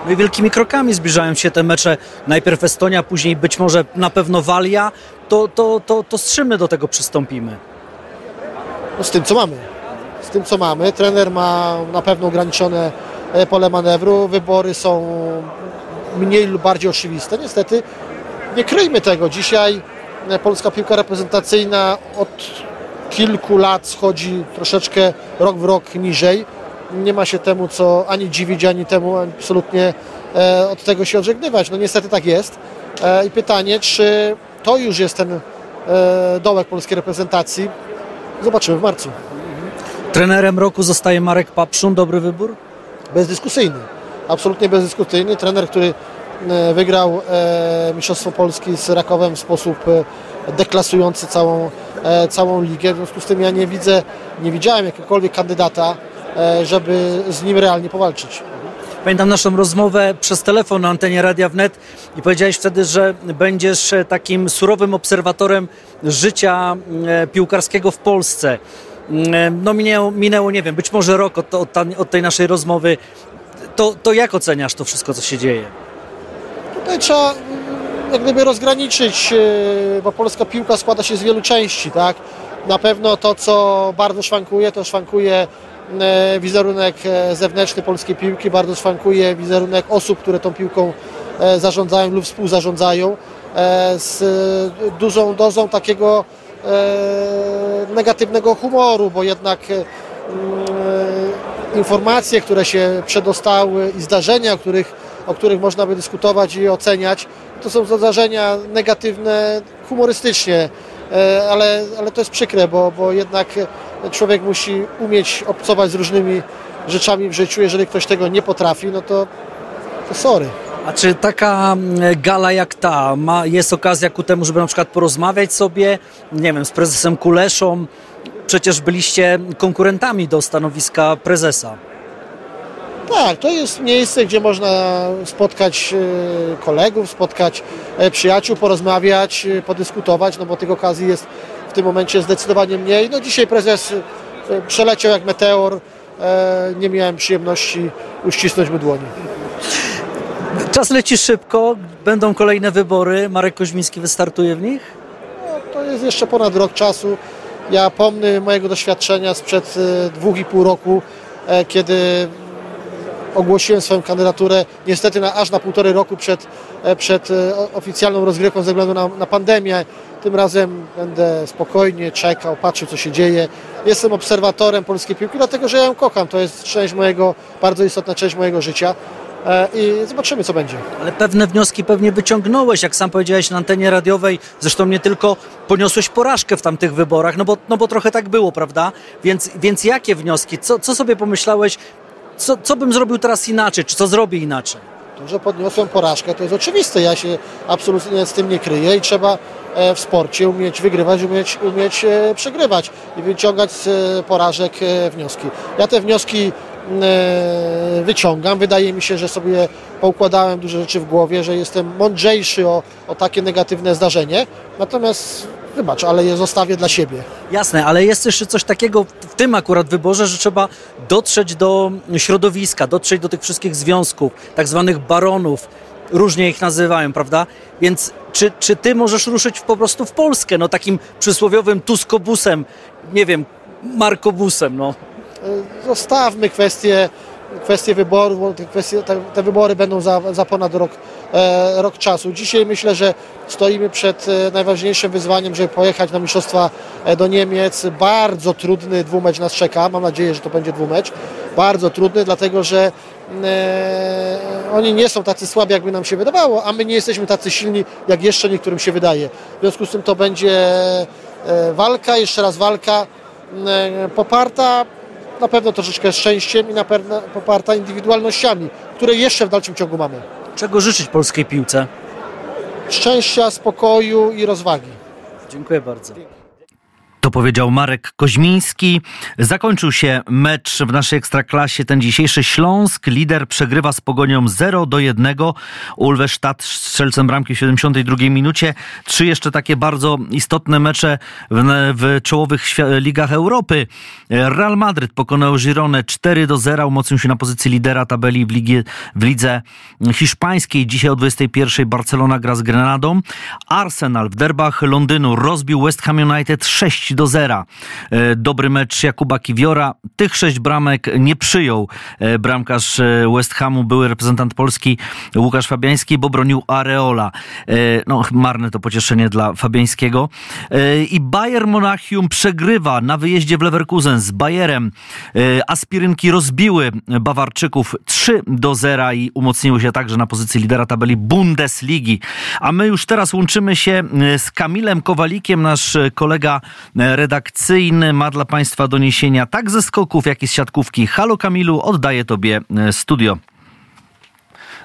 No i wielkimi krokami zbliżają się te mecze. Najpierw Estonia, później być może na pewno Walia. To, to, to, to z czym my do tego przystąpimy? No z tym, co mamy. Z tym, co mamy. Trener ma na pewno ograniczone e, pole manewru. Wybory są mniej lub bardziej oczywiste. Niestety nie kryjmy tego. Dzisiaj e, polska piłka reprezentacyjna od kilku lat schodzi troszeczkę rok w rok niżej. Nie ma się temu co ani dziwić, ani temu absolutnie e, od tego się odżegnywać. No niestety tak jest. E, I pytanie, czy to już jest ten e, dołek polskiej reprezentacji? Zobaczymy w marcu. Trenerem roku zostaje Marek Papszun. Dobry wybór? Bezdyskusyjny. Absolutnie bezdyskusyjny. Trener, który wygrał Mistrzostwo Polski z Rakowem w sposób deklasujący całą, całą ligę. W związku z tym ja nie widzę, nie widziałem jakiegokolwiek kandydata, żeby z nim realnie powalczyć. Pamiętam naszą rozmowę przez telefon na antenie Radia Wnet i powiedziałeś wtedy, że będziesz e, takim surowym obserwatorem życia e, piłkarskiego w Polsce. Mm, No minęło, minęło nie wiem, być może rok od, od, tej naszej rozmowy. To, to jak oceniasz to wszystko, co się dzieje? Tutaj trzeba mm, jak gdyby rozgraniczyć, e, bo polska piłka składa się z wielu części, tak? Na pewno to, co bardzo szwankuje, to szwankuje e, wizerunek e, zewnętrzny polskiej piłki, bardzo szwankuje wizerunek osób, które tą piłką e, zarządzają lub współzarządzają, e, z e, dużą dozą takiego e, negatywnego humoru, bo jednak e, mm, e, informacje, które się przedostały i zdarzenia, o których, o których można by dyskutować i oceniać, to są zdarzenia negatywne humorystycznie, e, ale, ale to jest przykre, bo, bo jednak człowiek musi umieć obcować z różnymi rzeczami w życiu. Jeżeli ktoś tego nie potrafi, no to, to sorry. A czy taka mm, gala jak ta ma, jest okazja ku temu, żeby na przykład porozmawiać sobie, nie wiem, z prezesem Kuleszą? Przecież byliście konkurentami do stanowiska prezesa. Tak, to jest miejsce, gdzie można spotkać e, kolegów, spotkać e, przyjaciół, porozmawiać, e, podyskutować, no bo tych okazji jest w tym momencie zdecydowanie mniej. No dzisiaj prezes przeleciał jak meteor, nie miałem przyjemności uścisnąć mu dłoni. Czas leci szybko, będą kolejne wybory. Marek Koźmiński wystartuje w nich? No, to jest jeszcze ponad rok czasu. Ja pomnę mojego doświadczenia sprzed dwóch i pół roku, kiedy ogłosiłem swoją kandydaturę niestety na, aż na półtorej roku przed, e, przed e, oficjalną rozgrywką ze względu na, na pandemię. Tym razem będę spokojnie czekał, patrzył co się dzieje. Jestem obserwatorem polskiej piłki, dlatego że ja ją kocham. To jest część mojego, bardzo istotna część mojego życia. E, I zobaczymy co będzie. Ale pewne wnioski pewnie wyciągnąłeś, jak sam powiedziałeś na antenie radiowej. Zresztą nie tylko poniosłeś porażkę w tamtych wyborach, no bo, no bo trochę tak było, prawda? Więc, więc jakie wnioski? Co, co sobie pomyślałeś? Co, co bym zrobił teraz inaczej? Czy co zrobię inaczej? To, że podniosłem porażkę, to jest oczywiste. Ja się absolutnie z tym nie kryję i trzeba e, w sporcie umieć wygrywać, umieć, umieć e, przegrywać i wyciągać z e, porażek wnioski. Ja te wnioski wyciągam. Wydaje mi się, że sobie poukładałem dużo rzeczy w głowie, że jestem mądrzejszy o, o takie negatywne zdarzenie. Natomiast wybacz, ale je zostawię dla siebie. Jasne, ale jest jeszcze coś takiego w tym akurat wyborze, że trzeba dotrzeć do środowiska, dotrzeć do tych wszystkich związków, tak zwanych baronów, różnie ich nazywają, prawda? Więc czy, czy ty możesz ruszyć po prostu w Polskę, no takim przysłowiowym tuskobusem, nie wiem, markobusem, no. Zostawmy kwestie, kwestie wyborów, bo te, kwestie, te, te wybory będą za, za ponad rok, rok czasu. Dzisiaj myślę, że stoimy przed e, najważniejszym wyzwaniem, żeby pojechać na mistrzostwa e, do Niemiec. Bardzo trudny dwumecz nas czeka. Mam nadzieję, że to będzie dwumecz. Bardzo trudny, dlatego że e, oni nie są tacy słabi, jakby nam się wydawało, a my nie jesteśmy tacy silni, jak jeszcze niektórym się wydaje. W związku z tym to będzie e, walka, jeszcze raz walka e, poparta na pewno troszeczkę szczęściem i na pewno poparta indywidualnościami, które jeszcze w dalszym ciągu mamy. Czego życzyć polskiej piłce? Szczęścia, spokoju i rozwagi. Dziękuję bardzo. Powiedział Marek Koźmiński. Zakończył się mecz w naszej ekstraklasie. Ten dzisiejszy Śląsk. Lider przegrywa z Pogonią 0 do 1. Ulwesztat strzelcem bramki w 72 minucie. Trzy jeszcze takie bardzo istotne mecze w, w czołowych ligach Europy. Real Madryd pokonał Girone 4 do 0. Umocnił się na pozycji lidera tabeli w, ligi, w lidze hiszpańskiej. Dzisiaj o 21 Barcelona gra z Grenadą. Arsenal w derbach Londynu rozbił West Ham United 6 do 0. E, dobry mecz Jakuba Kiwiora. Tych sześć bramek nie przyjął e, bramkarz e, West Hamu, były reprezentant Polski Łukasz Fabiański, bo bronił Areola. No, marne to pocieszenie dla Fabiańskiego. I Bayern Monachium przegrywa na wyjeździe w Leverkusen z Bayerem. Aspirynki rozbiły Bawarczyków 3 do 0 i umocniły się także na pozycji lidera tabeli Bundesligi. A my już teraz łączymy się z Kamilem Kowalikiem, nasz kolega redakcyjny ma dla Państwa doniesienia tak ze skoków, jak i z siatkówki. Halo Kamilu, oddaję Tobie e, studio.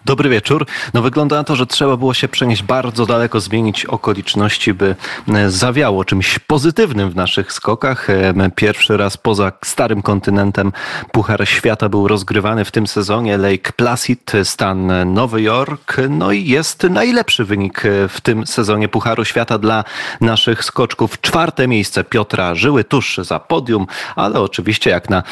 Dobry wieczór. No wygląda na to, że trzeba było się przenieść bardzo daleko, zmienić okoliczności, by e, zawiało czymś pozytywnym w naszych skokach. E, pierwszy raz poza starym kontynentem Puchar Świata był rozgrywany w tym sezonie. Lake Placid, stan Nowy Jork. No i jest najlepszy wynik e, w tym sezonie Pucharu Świata dla naszych skoczków. Czwarte miejsce Piotra Żyły tuż za podium, ale oczywiście jak na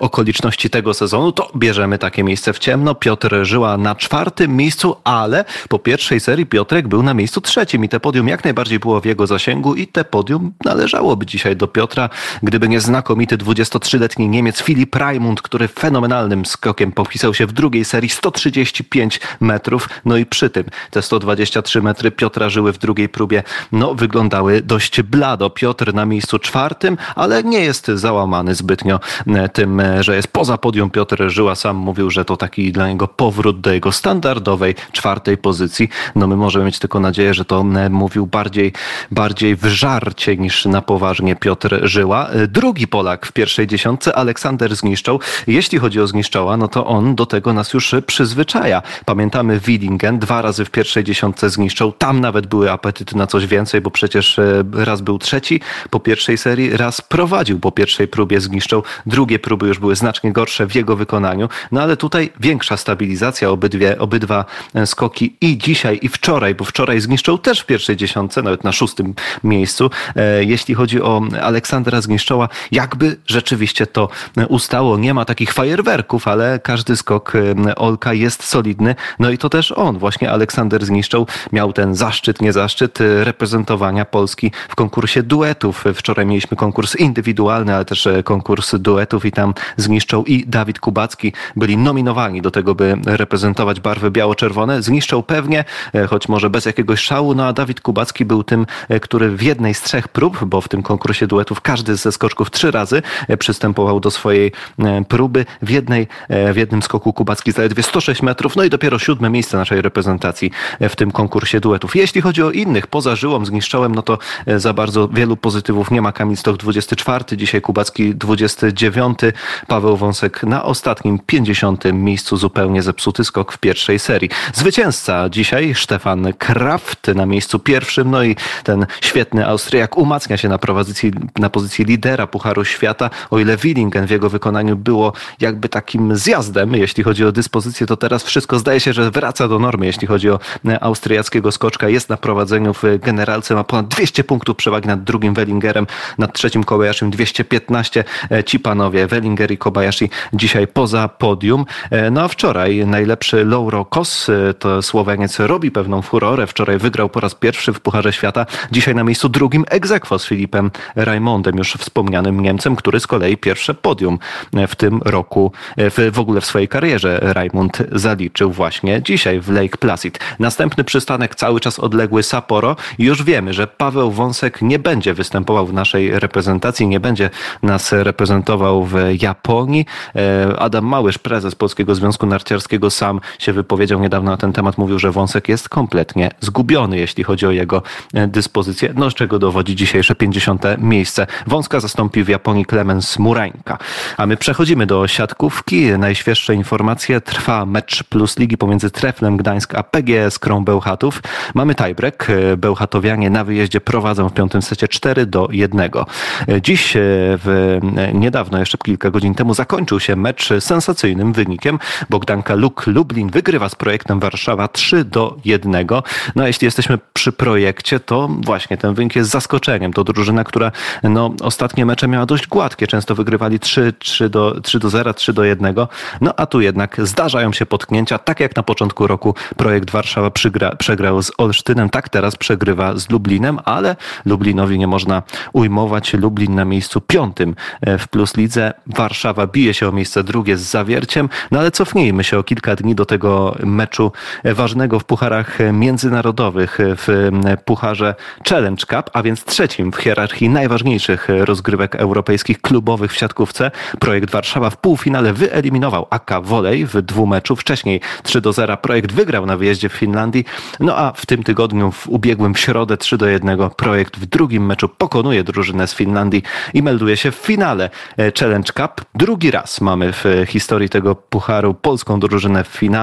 okoliczności tego sezonu, to bierzemy takie miejsce w ciemno. Piotr Żyła na czwartym miejscu, ale po pierwszej serii Piotrek był na miejscu trzecim i te podium jak najbardziej było w jego zasięgu i te podium należałoby dzisiaj do Piotra, gdyby nie znakomity 23-letni Niemiec Filip Raimund, który fenomenalnym skokiem popisał się w drugiej serii 135 metrów, no i przy tym te 123 metry Piotra Żyły w drugiej próbie, no wyglądały dość blado. Piotr na miejscu czwartym, ale nie jest załamany zbytnio e, tym, e, że jest poza podium. Piotr Żyła sam mówił, że to taki dla niego powrót do jego standardowej czwartej pozycji. No my możemy mieć tylko nadzieję, że to mówił bardziej, bardziej w żarcie niż na poważnie Piotr Żyła. Drugi Polak w pierwszej dziesiątce, Aleksander Zniszczał. Jeśli chodzi o Zniszczała, no to on do tego nas już przyzwyczaja. Pamiętamy Willingen, dwa razy w pierwszej dziesiątce zniszczał. Tam nawet były apetyty na coś więcej, bo przecież e, raz był trzeci po pierwszej serii, raz prowadził po pierwszej próbie zniszczał. Drugie próby już były znacznie gorsze w jego wykonaniu. No ale tutaj większa stabilizacja obydwie obydwa e, skoki i dzisiaj, i wczoraj, bo wczoraj zniszczył też w pierwszej dziesiątce, nawet na szóstym miejscu. E, jeśli chodzi o Aleksandra Zniszczoła, jakby rzeczywiście to e, ustało. Nie ma takich fajerwerków, ale każdy skok Olka jest solidny. No i to też on, właśnie Aleksander Zniszczał, miał ten zaszczyt, nie zaszczyt reprezentowania Polski w konkursie duetów. Wczoraj mieliśmy konkurs indywidualny, ale też konkurs duetów i tam Zniszczał i Dawid Kubacki byli nominowani do tego, by reprezentować barwy biało-czerwone. Zniszczał pewnie, e, choć może bez jakiegoś szału, no a Dawid Kubacki był tym, e, który w jednej z trzech prób, bo w tym konkursie duetów każdy ze skoczków trzy razy e, przystępował do swojej próby. W, jednej, w jednym skoku Kubacki zaledwie 106 metrów, no i dopiero siódme miejsce naszej reprezentacji w tym konkursie duetów. Jeśli chodzi o innych, poza Żyłą, Zniszczałem, no to za bardzo wielu pozytywów nie ma. Kamil Stok 24, dzisiaj Kubacki 29, Paweł Wąsek na ostatnim 50 miejscu, zupełnie zepsuty skok w pierwszej serii. Zwycięzca dzisiaj Stefan Kraft na miejscu pierwszym, no i ten świetny Austriak umacnia się na pozycji, na pozycji lidera Pucharu Świata. O ile Willingen w jego wykonaniu było jakby takim zjazdem, jeśli chodzi o dyspozycję, to teraz wszystko zdaje się, że wraca do normy, jeśli chodzi o austriackiego skoczka. Jest na prowadzeniu w generalce, ma ponad 200 punktów przewagi nad drugim Wellingerem, nad trzecim Kobayashim 215. Ci panowie, Wellinger i Kobayashi dzisiaj poza podium. No a wczoraj najlepszy Lauro Kos, y, to Słoweniec, robi pewną furorę. Wczoraj wygrał po raz pierwszy w Pucharze Świata. Dzisiaj na miejscu drugim egzekwo z Filipem Raimondem, już wspomnianym Niemcem, który z kolei pierwsze podium w tym roku, y, w, w ogóle w swojej karierze Raimond zaliczył właśnie dzisiaj w Lake Placid. Następny przystanek cały czas odległy Sapporo. Już wiemy, że Paweł Wąsek nie będzie występował w naszej reprezentacji, nie będzie nas reprezentował w Japonii. E, Adam Małysz, prezes Polskiego Związku Narciarskiego, sam się wypowiedział niedawno na ten temat. Mówił, że Wąsek jest kompletnie zgubiony, jeśli chodzi o jego e, dyspozycję. No z czego dowodzi dzisiejsze 50. miejsce. Wąska zastąpi w Japonii Clemens Murańka. A my przechodzimy do siatkówki. Najświeższe informacje. Trwa mecz plus ligi pomiędzy Treflem Gdańsk a PGS Krą Bełchatów. Mamy tiebreak. Bełchatowianie na wyjeździe prowadzą w piątym secie 4 do 1. Dziś, w, niedawno, jeszcze kilka godzin temu, zakończył się mecz sensacyjnym wynikiem. Bogdanka Luk Lublin wygrywa z projektem Warszawa 3 do 1. No a jeśli jesteśmy przy projekcie, to właśnie ten wynik jest zaskoczeniem. To drużyna, która no, ostatnie mecze miała dość gładkie. Często wygrywali 3, 3, do, 3 do 0, 3 do 1. No a tu jednak zdarzają się potknięcia. Tak jak na początku roku projekt Warszawa przygra, przegrał z Olsztynem, tak teraz przegrywa z Lublinem, ale Lublinowi nie można ujmować. Lublin na miejscu piątym w Plus Lidze. Warszawa bije się o miejsce drugie z Zawierciem. No ale cofnijmy się o kilka dni do tego meczu ważnego w pucharach międzynarodowych, w pucharze Challenge Cup, a więc trzecim w hierarchii najważniejszych rozgrywek europejskich klubowych w siatkówce. Projekt Warszawa w półfinale wyeliminował AK Volley w dwumeczu. Wcześniej 3 do 0 projekt wygrał na wyjeździe w Finlandii. No a w tym tygodniu, w ubiegłym środę 3 do 1 projekt w drugim meczu pokonuje drużynę z Finlandii i melduje się w finale Challenge Cup. Drugi raz mamy w historii tego pucharu polską drużynę w finale.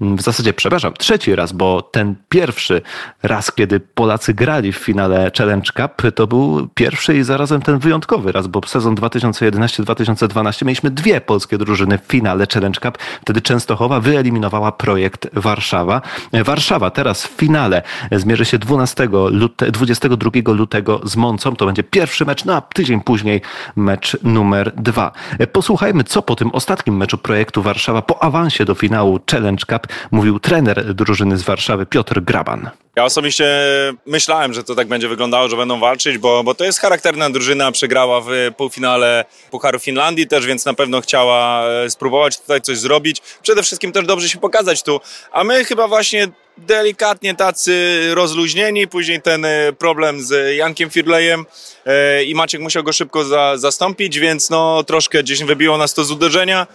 W zasadzie, przepraszam, trzeci raz, bo ten pierwszy raz, kiedy Polacy grali w finale Challenge Cup, to był pierwszy i zarazem ten wyjątkowy raz, bo sezon 2011-2012 mieliśmy dwie polskie drużyny w finale Challenge Cup. Wtedy Częstochowa wyeliminowała projekt Warszawa. Warszawa teraz w finale zmierzy się 12 lute, 22 lutego z Moncą. To będzie pierwszy mecz, no a tydzień później mecz numer dwa. Posłuchajmy, co po tym ostatnim meczu projektu Warszawa po awansie do finału Challenge Cup mówił trener drużyny z Warszawy Piotr Graban. Ja osobiście myślałem, że to tak będzie wyglądało, że będą walczyć, bo, bo to jest charakterna drużyna, przegrała w półfinale Pucharu Finlandii też, więc na pewno chciała spróbować tutaj coś zrobić. Przede wszystkim też dobrze się pokazać tu, a my chyba właśnie delikatnie tacy rozluźnieni, później ten problem z Jankiem Firlejem i Maciek musiał go szybko za, zastąpić, więc no troszkę gdzieś wybiło nas to z uderzenia.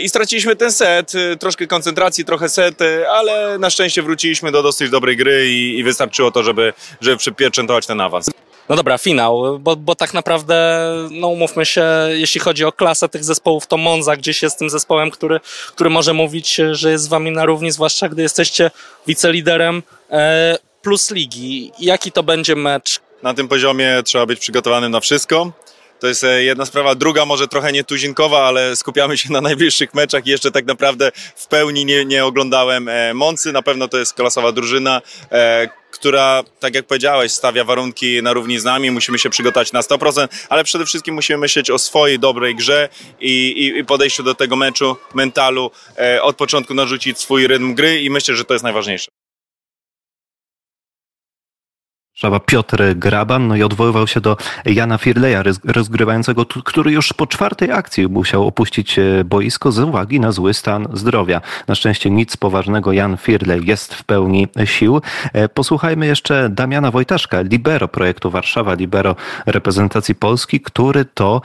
I straciliśmy ten set, troszkę koncentracji, trochę set, ale na szczęście wróciliśmy do dosyć dobrej gry i, i wystarczyło to, żeby, żeby przypieczętować ten awans. No dobra, finał, bo, bo tak naprawdę, no umówmy się, jeśli chodzi o klasę tych zespołów, to Monza gdzieś jest tym zespołem, który, który może mówić, że jest z wami na równi, zwłaszcza gdy jesteście wiceliderem e, plus ligi. Jaki to będzie mecz? Na tym poziomie trzeba być przygotowanym na wszystko. To jest jedna sprawa. Druga, może trochę nietuzinkowa, ale skupiamy się na najbliższych meczach i jeszcze tak naprawdę w pełni nie, nie oglądałem Moncy. Na pewno to jest klasowa drużyna, która, tak jak powiedziałeś, stawia warunki na równi z nami. Musimy się przygotować na 100%, ale przede wszystkim musimy myśleć o swojej dobrej grze i, i podejściu do tego meczu, mentalu, od początku narzucić swój rytm gry i myślę, że to jest najważniejsze. Warszawa Piotr Graban, no i odwoływał się do Jana Firleja, rozgrywającego, który już po czwartej akcji musiał opuścić boisko z uwagi na zły stan zdrowia. Na szczęście nic poważnego, Jan Firlej jest w pełni sił. Posłuchajmy jeszcze Damiana Wojtaszka, libero projektu Warszawa, libero reprezentacji Polski, który to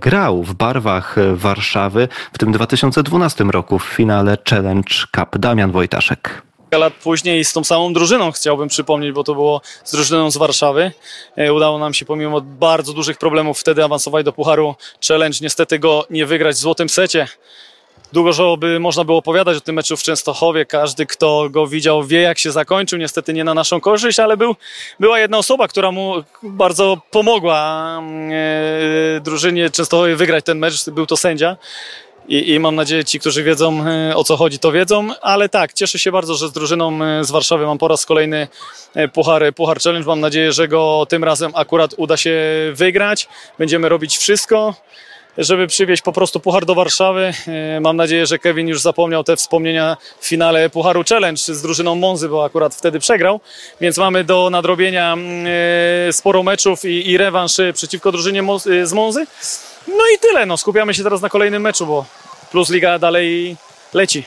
grał w barwach Warszawy w tym 2012 roku w finale Challenge Cup. Damian Wojtaszek lat później z tą samą drużyną chciałbym przypomnieć, bo to było z drużyną z Warszawy. Udało nam się pomimo bardzo dużych problemów wtedy awansować do Pucharu Challenge. Niestety go nie wygrać w złotym secie. Dużo by można było opowiadać o tym meczu w Częstochowie. Każdy, kto go widział, wie jak się zakończył. Niestety nie na naszą korzyść, ale był, była jedna osoba, która mu bardzo pomogła e, drużynie Częstochowie wygrać ten mecz. Był to sędzia. I, I, mam nadzieję, ci, którzy wiedzą o co chodzi, to wiedzą, ale tak, cieszę się bardzo, że z drużyną z Warszawy mam po raz kolejny puchar, puchar Challenge. Mam nadzieję, że go tym razem akurat uda się wygrać. Będziemy robić wszystko, żeby przywieźć po prostu puchar do Warszawy. Mam nadzieję, że Kevin już zapomniał te wspomnienia w finale Pucharu Challenge z drużyną Monzy, bo akurat wtedy przegrał, więc mamy do nadrobienia sporo meczów i, i rewanż przeciwko drużynie z Monzy. No i tyle, no skupiamy się teraz na kolejnym meczu, bo Plus Liga dalej leci.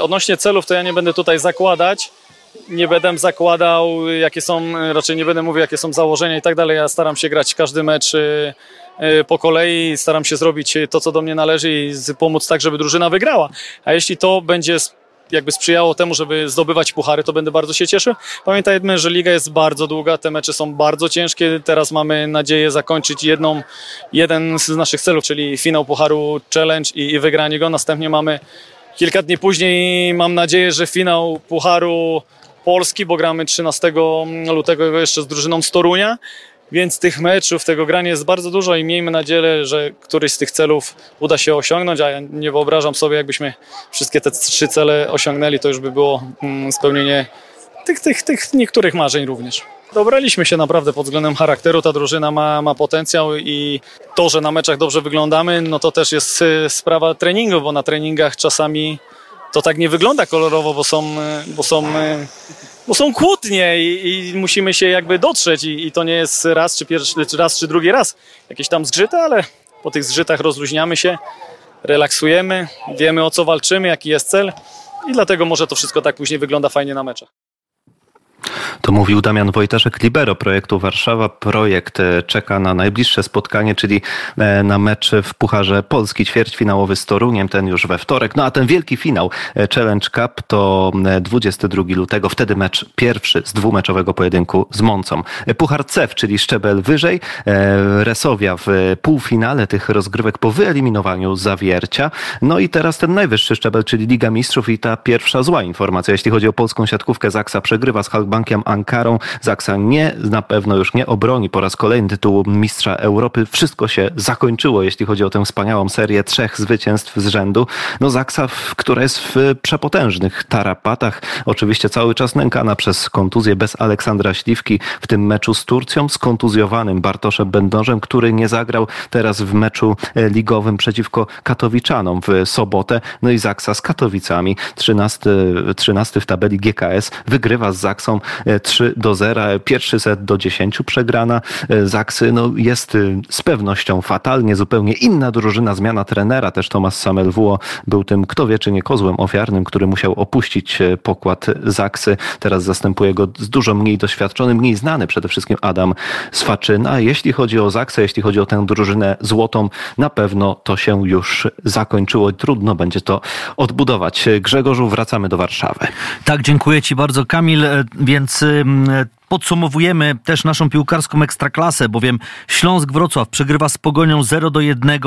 Odnośnie celów to ja nie będę tutaj zakładać, nie będę zakładał jakie są, raczej nie będę mówił jakie są założenia i tak dalej, ja staram się grać każdy mecz po kolei, staram się zrobić to co do mnie należy i pomóc tak, żeby drużyna wygrała. A jeśli to będzie jakby sprzyjało temu, żeby zdobywać puchary, to będę bardzo się cieszył. Pamiętajmy, że liga jest bardzo długa, te mecze są bardzo ciężkie. Teraz mamy nadzieję zakończyć jedną, jeden z naszych celów, czyli finał pucharu Challenge i, i wygranie go. Następnie mamy kilka dni później, mam nadzieję, że finał pucharu Polski, bo gramy 13 lutego jeszcze z drużyną z Torunia. Więc tych meczów, tego grania jest bardzo dużo i miejmy nadzieję, że któryś z tych celów uda się osiągnąć, a ja nie wyobrażam sobie, jakbyśmy wszystkie te trzy cele osiągnęli, to już by było mm, spełnienie tych, tych, tych niektórych marzeń również. Dobraliśmy się naprawdę pod względem charakteru, ta drużyna ma, ma potencjał i to, że na meczach dobrze wyglądamy, no to też jest y, sprawa treningu, bo na treningach czasami to tak nie wygląda kolorowo, bo są, y, bo są y, bo są kłótnie i, i musimy się jakby dotrzeć i, i, to nie jest raz czy pierwszy, czy raz czy drugi raz jakieś tam zgrzyty, ale po tych zgrzytach rozluźniamy się, relaksujemy, wiemy o co walczymy, jaki jest cel i dlatego może to wszystko tak później wygląda fajnie na meczach. To mówił Damian Wojtaszek, libero projektu Warszawa. Projekt e, czeka na najbliższe spotkanie, czyli e, na mecz w Pucharze Polski, ćwierćfinałowy z Toruniem, ten już we wtorek. No a ten wielki finał e, Challenge Cup to 22 lutego, wtedy mecz pierwszy z dwumeczowego pojedynku z Moncą. Puchar CEF, czyli szczebel wyżej, Resowia w półfinale tych rozgrywek po wyeliminowaniu Zawiercia. No i teraz ten najwyższy szczebel, czyli Liga Mistrzów i ta pierwsza zła informacja, jeśli chodzi o polską siatkówkę. Zaksa przegrywa z Halkbankiem Ankarą. Zaksa nie, na pewno już nie obroni po raz kolejny tytułu mistrza Europy. Wszystko się zakończyło, jeśli chodzi o tę wspaniałą serię trzech zwycięstw z rzędu. No Zaksa, która jest w przepotężnych tarapatach, oczywiście cały czas nękana przez kontuzję bez Aleksandra Śliwki w tym meczu z Turcją, skontuzjowanym Bartoszem Będążem, który nie zagrał teraz w meczu e, ligowym przeciwko Katowiczanom w sobotę. No i Zaksa z Katowicami, 13, 13 w tabeli GKS, wygrywa z Zaksą 3 do 0. Pierwszy set do 10 przegrana. E, Zaksy no, jest y, z pewnością fatalnie, zupełnie inna drużyna, zmiana trenera. Też Tomasz Samelwuo był tym, kto wie, czy nie kozłem ofiarnym, który musiał opuścić e, pokład Zaksy. Teraz zastępuje go z dużo mniej doświadczony, mniej znany przede wszystkim Adam Swaczyna. Jeśli chodzi o Zaksę, jeśli chodzi o tę drużynę złotą, na pewno to się już zakończyło. Trudno będzie to odbudować. Grzegorzu, wracamy do Warszawy. Tak, dziękuję Ci bardzo, Kamil. Więc Podsumowujemy też naszą piłkarską ekstraklasę, bowiem Śląsk Wrocław przegrywa z Pogonią 0 do 1.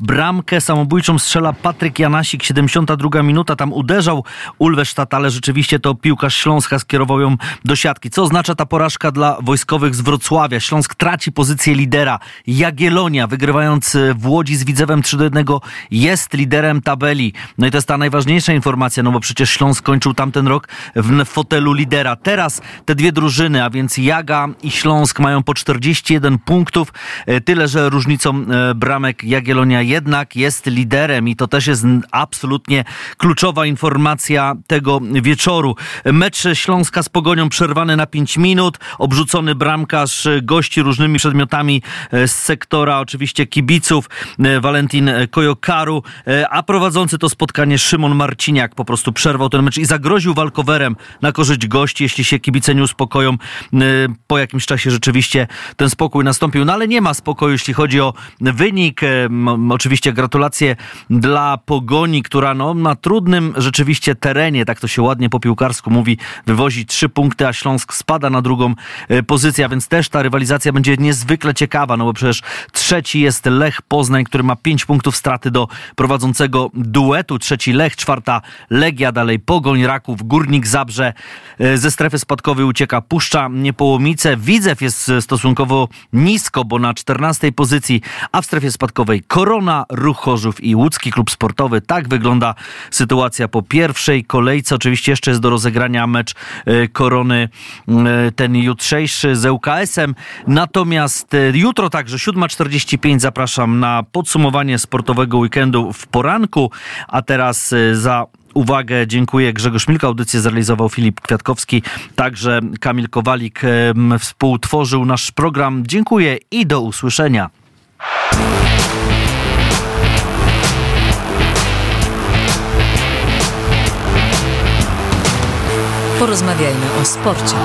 Bramkę samobójczą strzela Patryk Janasik, 72 minuta. Tam uderzał Ulwesztat, ale rzeczywiście to piłkarz Śląska skierował ją do siatki. Co oznacza ta porażka dla wojskowych z Wrocławia? Śląsk traci pozycję lidera. Jagiellonia, wygrywając w Łodzi z Widzewem 3 do 1, jest liderem tabeli. No i to jest ta najważniejsza informacja, no bo przecież Śląsk kończył tamten rok w fotelu lidera. Teraz te dwie drużyny, a więc Jaga i Śląsk mają po 41 punktów. E, tyle, że różnicą e, bramek Jagiellonia jednak jest liderem i to też jest absolutnie kluczowa informacja tego wieczoru. Mecz Śląska z Pogonią przerwany na 5 minut, obrzucony bramkarz gości różnymi przedmiotami e, z sektora oczywiście kibiców, Valentin Kojokaru, a prowadzący to spotkanie Szymon Marciniak po prostu przerwał ten mecz i zagroził walkowerem na korzyść gości, jeśli się kibice nie uspokoją, po jakimś czasie rzeczywiście ten spokój nastąpił. No ale nie ma spokoju, jeśli chodzi o wynik. Y, oczywiście gratulacje dla Pogoni, która no, na trudnym rzeczywiście terenie, tak to się ładnie po piłkarsku mówi, wywozi trzy punkty, a Śląsk spada na drugą y, pozycję, a więc też ta rywalizacja będzie niezwykle ciekawa, no bo przecież trzeci jest Lech Poznań, który ma pięć punktów straty do prowadzącego duetu. Trzeci Lech, czwarta Legia, dalej Pogoń, Raków, Górnik Zabrze. Ze strefy spadkowej ucieka Puszcza Niepołomice. Widzew jest stosunkowo nisko, bo na 14 pozycji, a w strefie spadkowej Korona, Ruch Chorzów i Łódzki Klub Sportowy. Tak wygląda sytuacja po pierwszej kolejce. Oczywiście jeszcze jest do rozegrania mecz e, Korony, e, ten jutrzejszy z ŁKS-em. Natomiast e, jutro także 7.45 zapraszam na podsumowanie sportowego weekendu w poranku, a teraz za uwagę dziękuję. Grzegorz Milka audycję zrealizował Filip Kwiatkowski, także Kamil Kowalik współtworzył nasz program. Dziękuję i do usłyszenia. Porozmawiajmy o sporcie.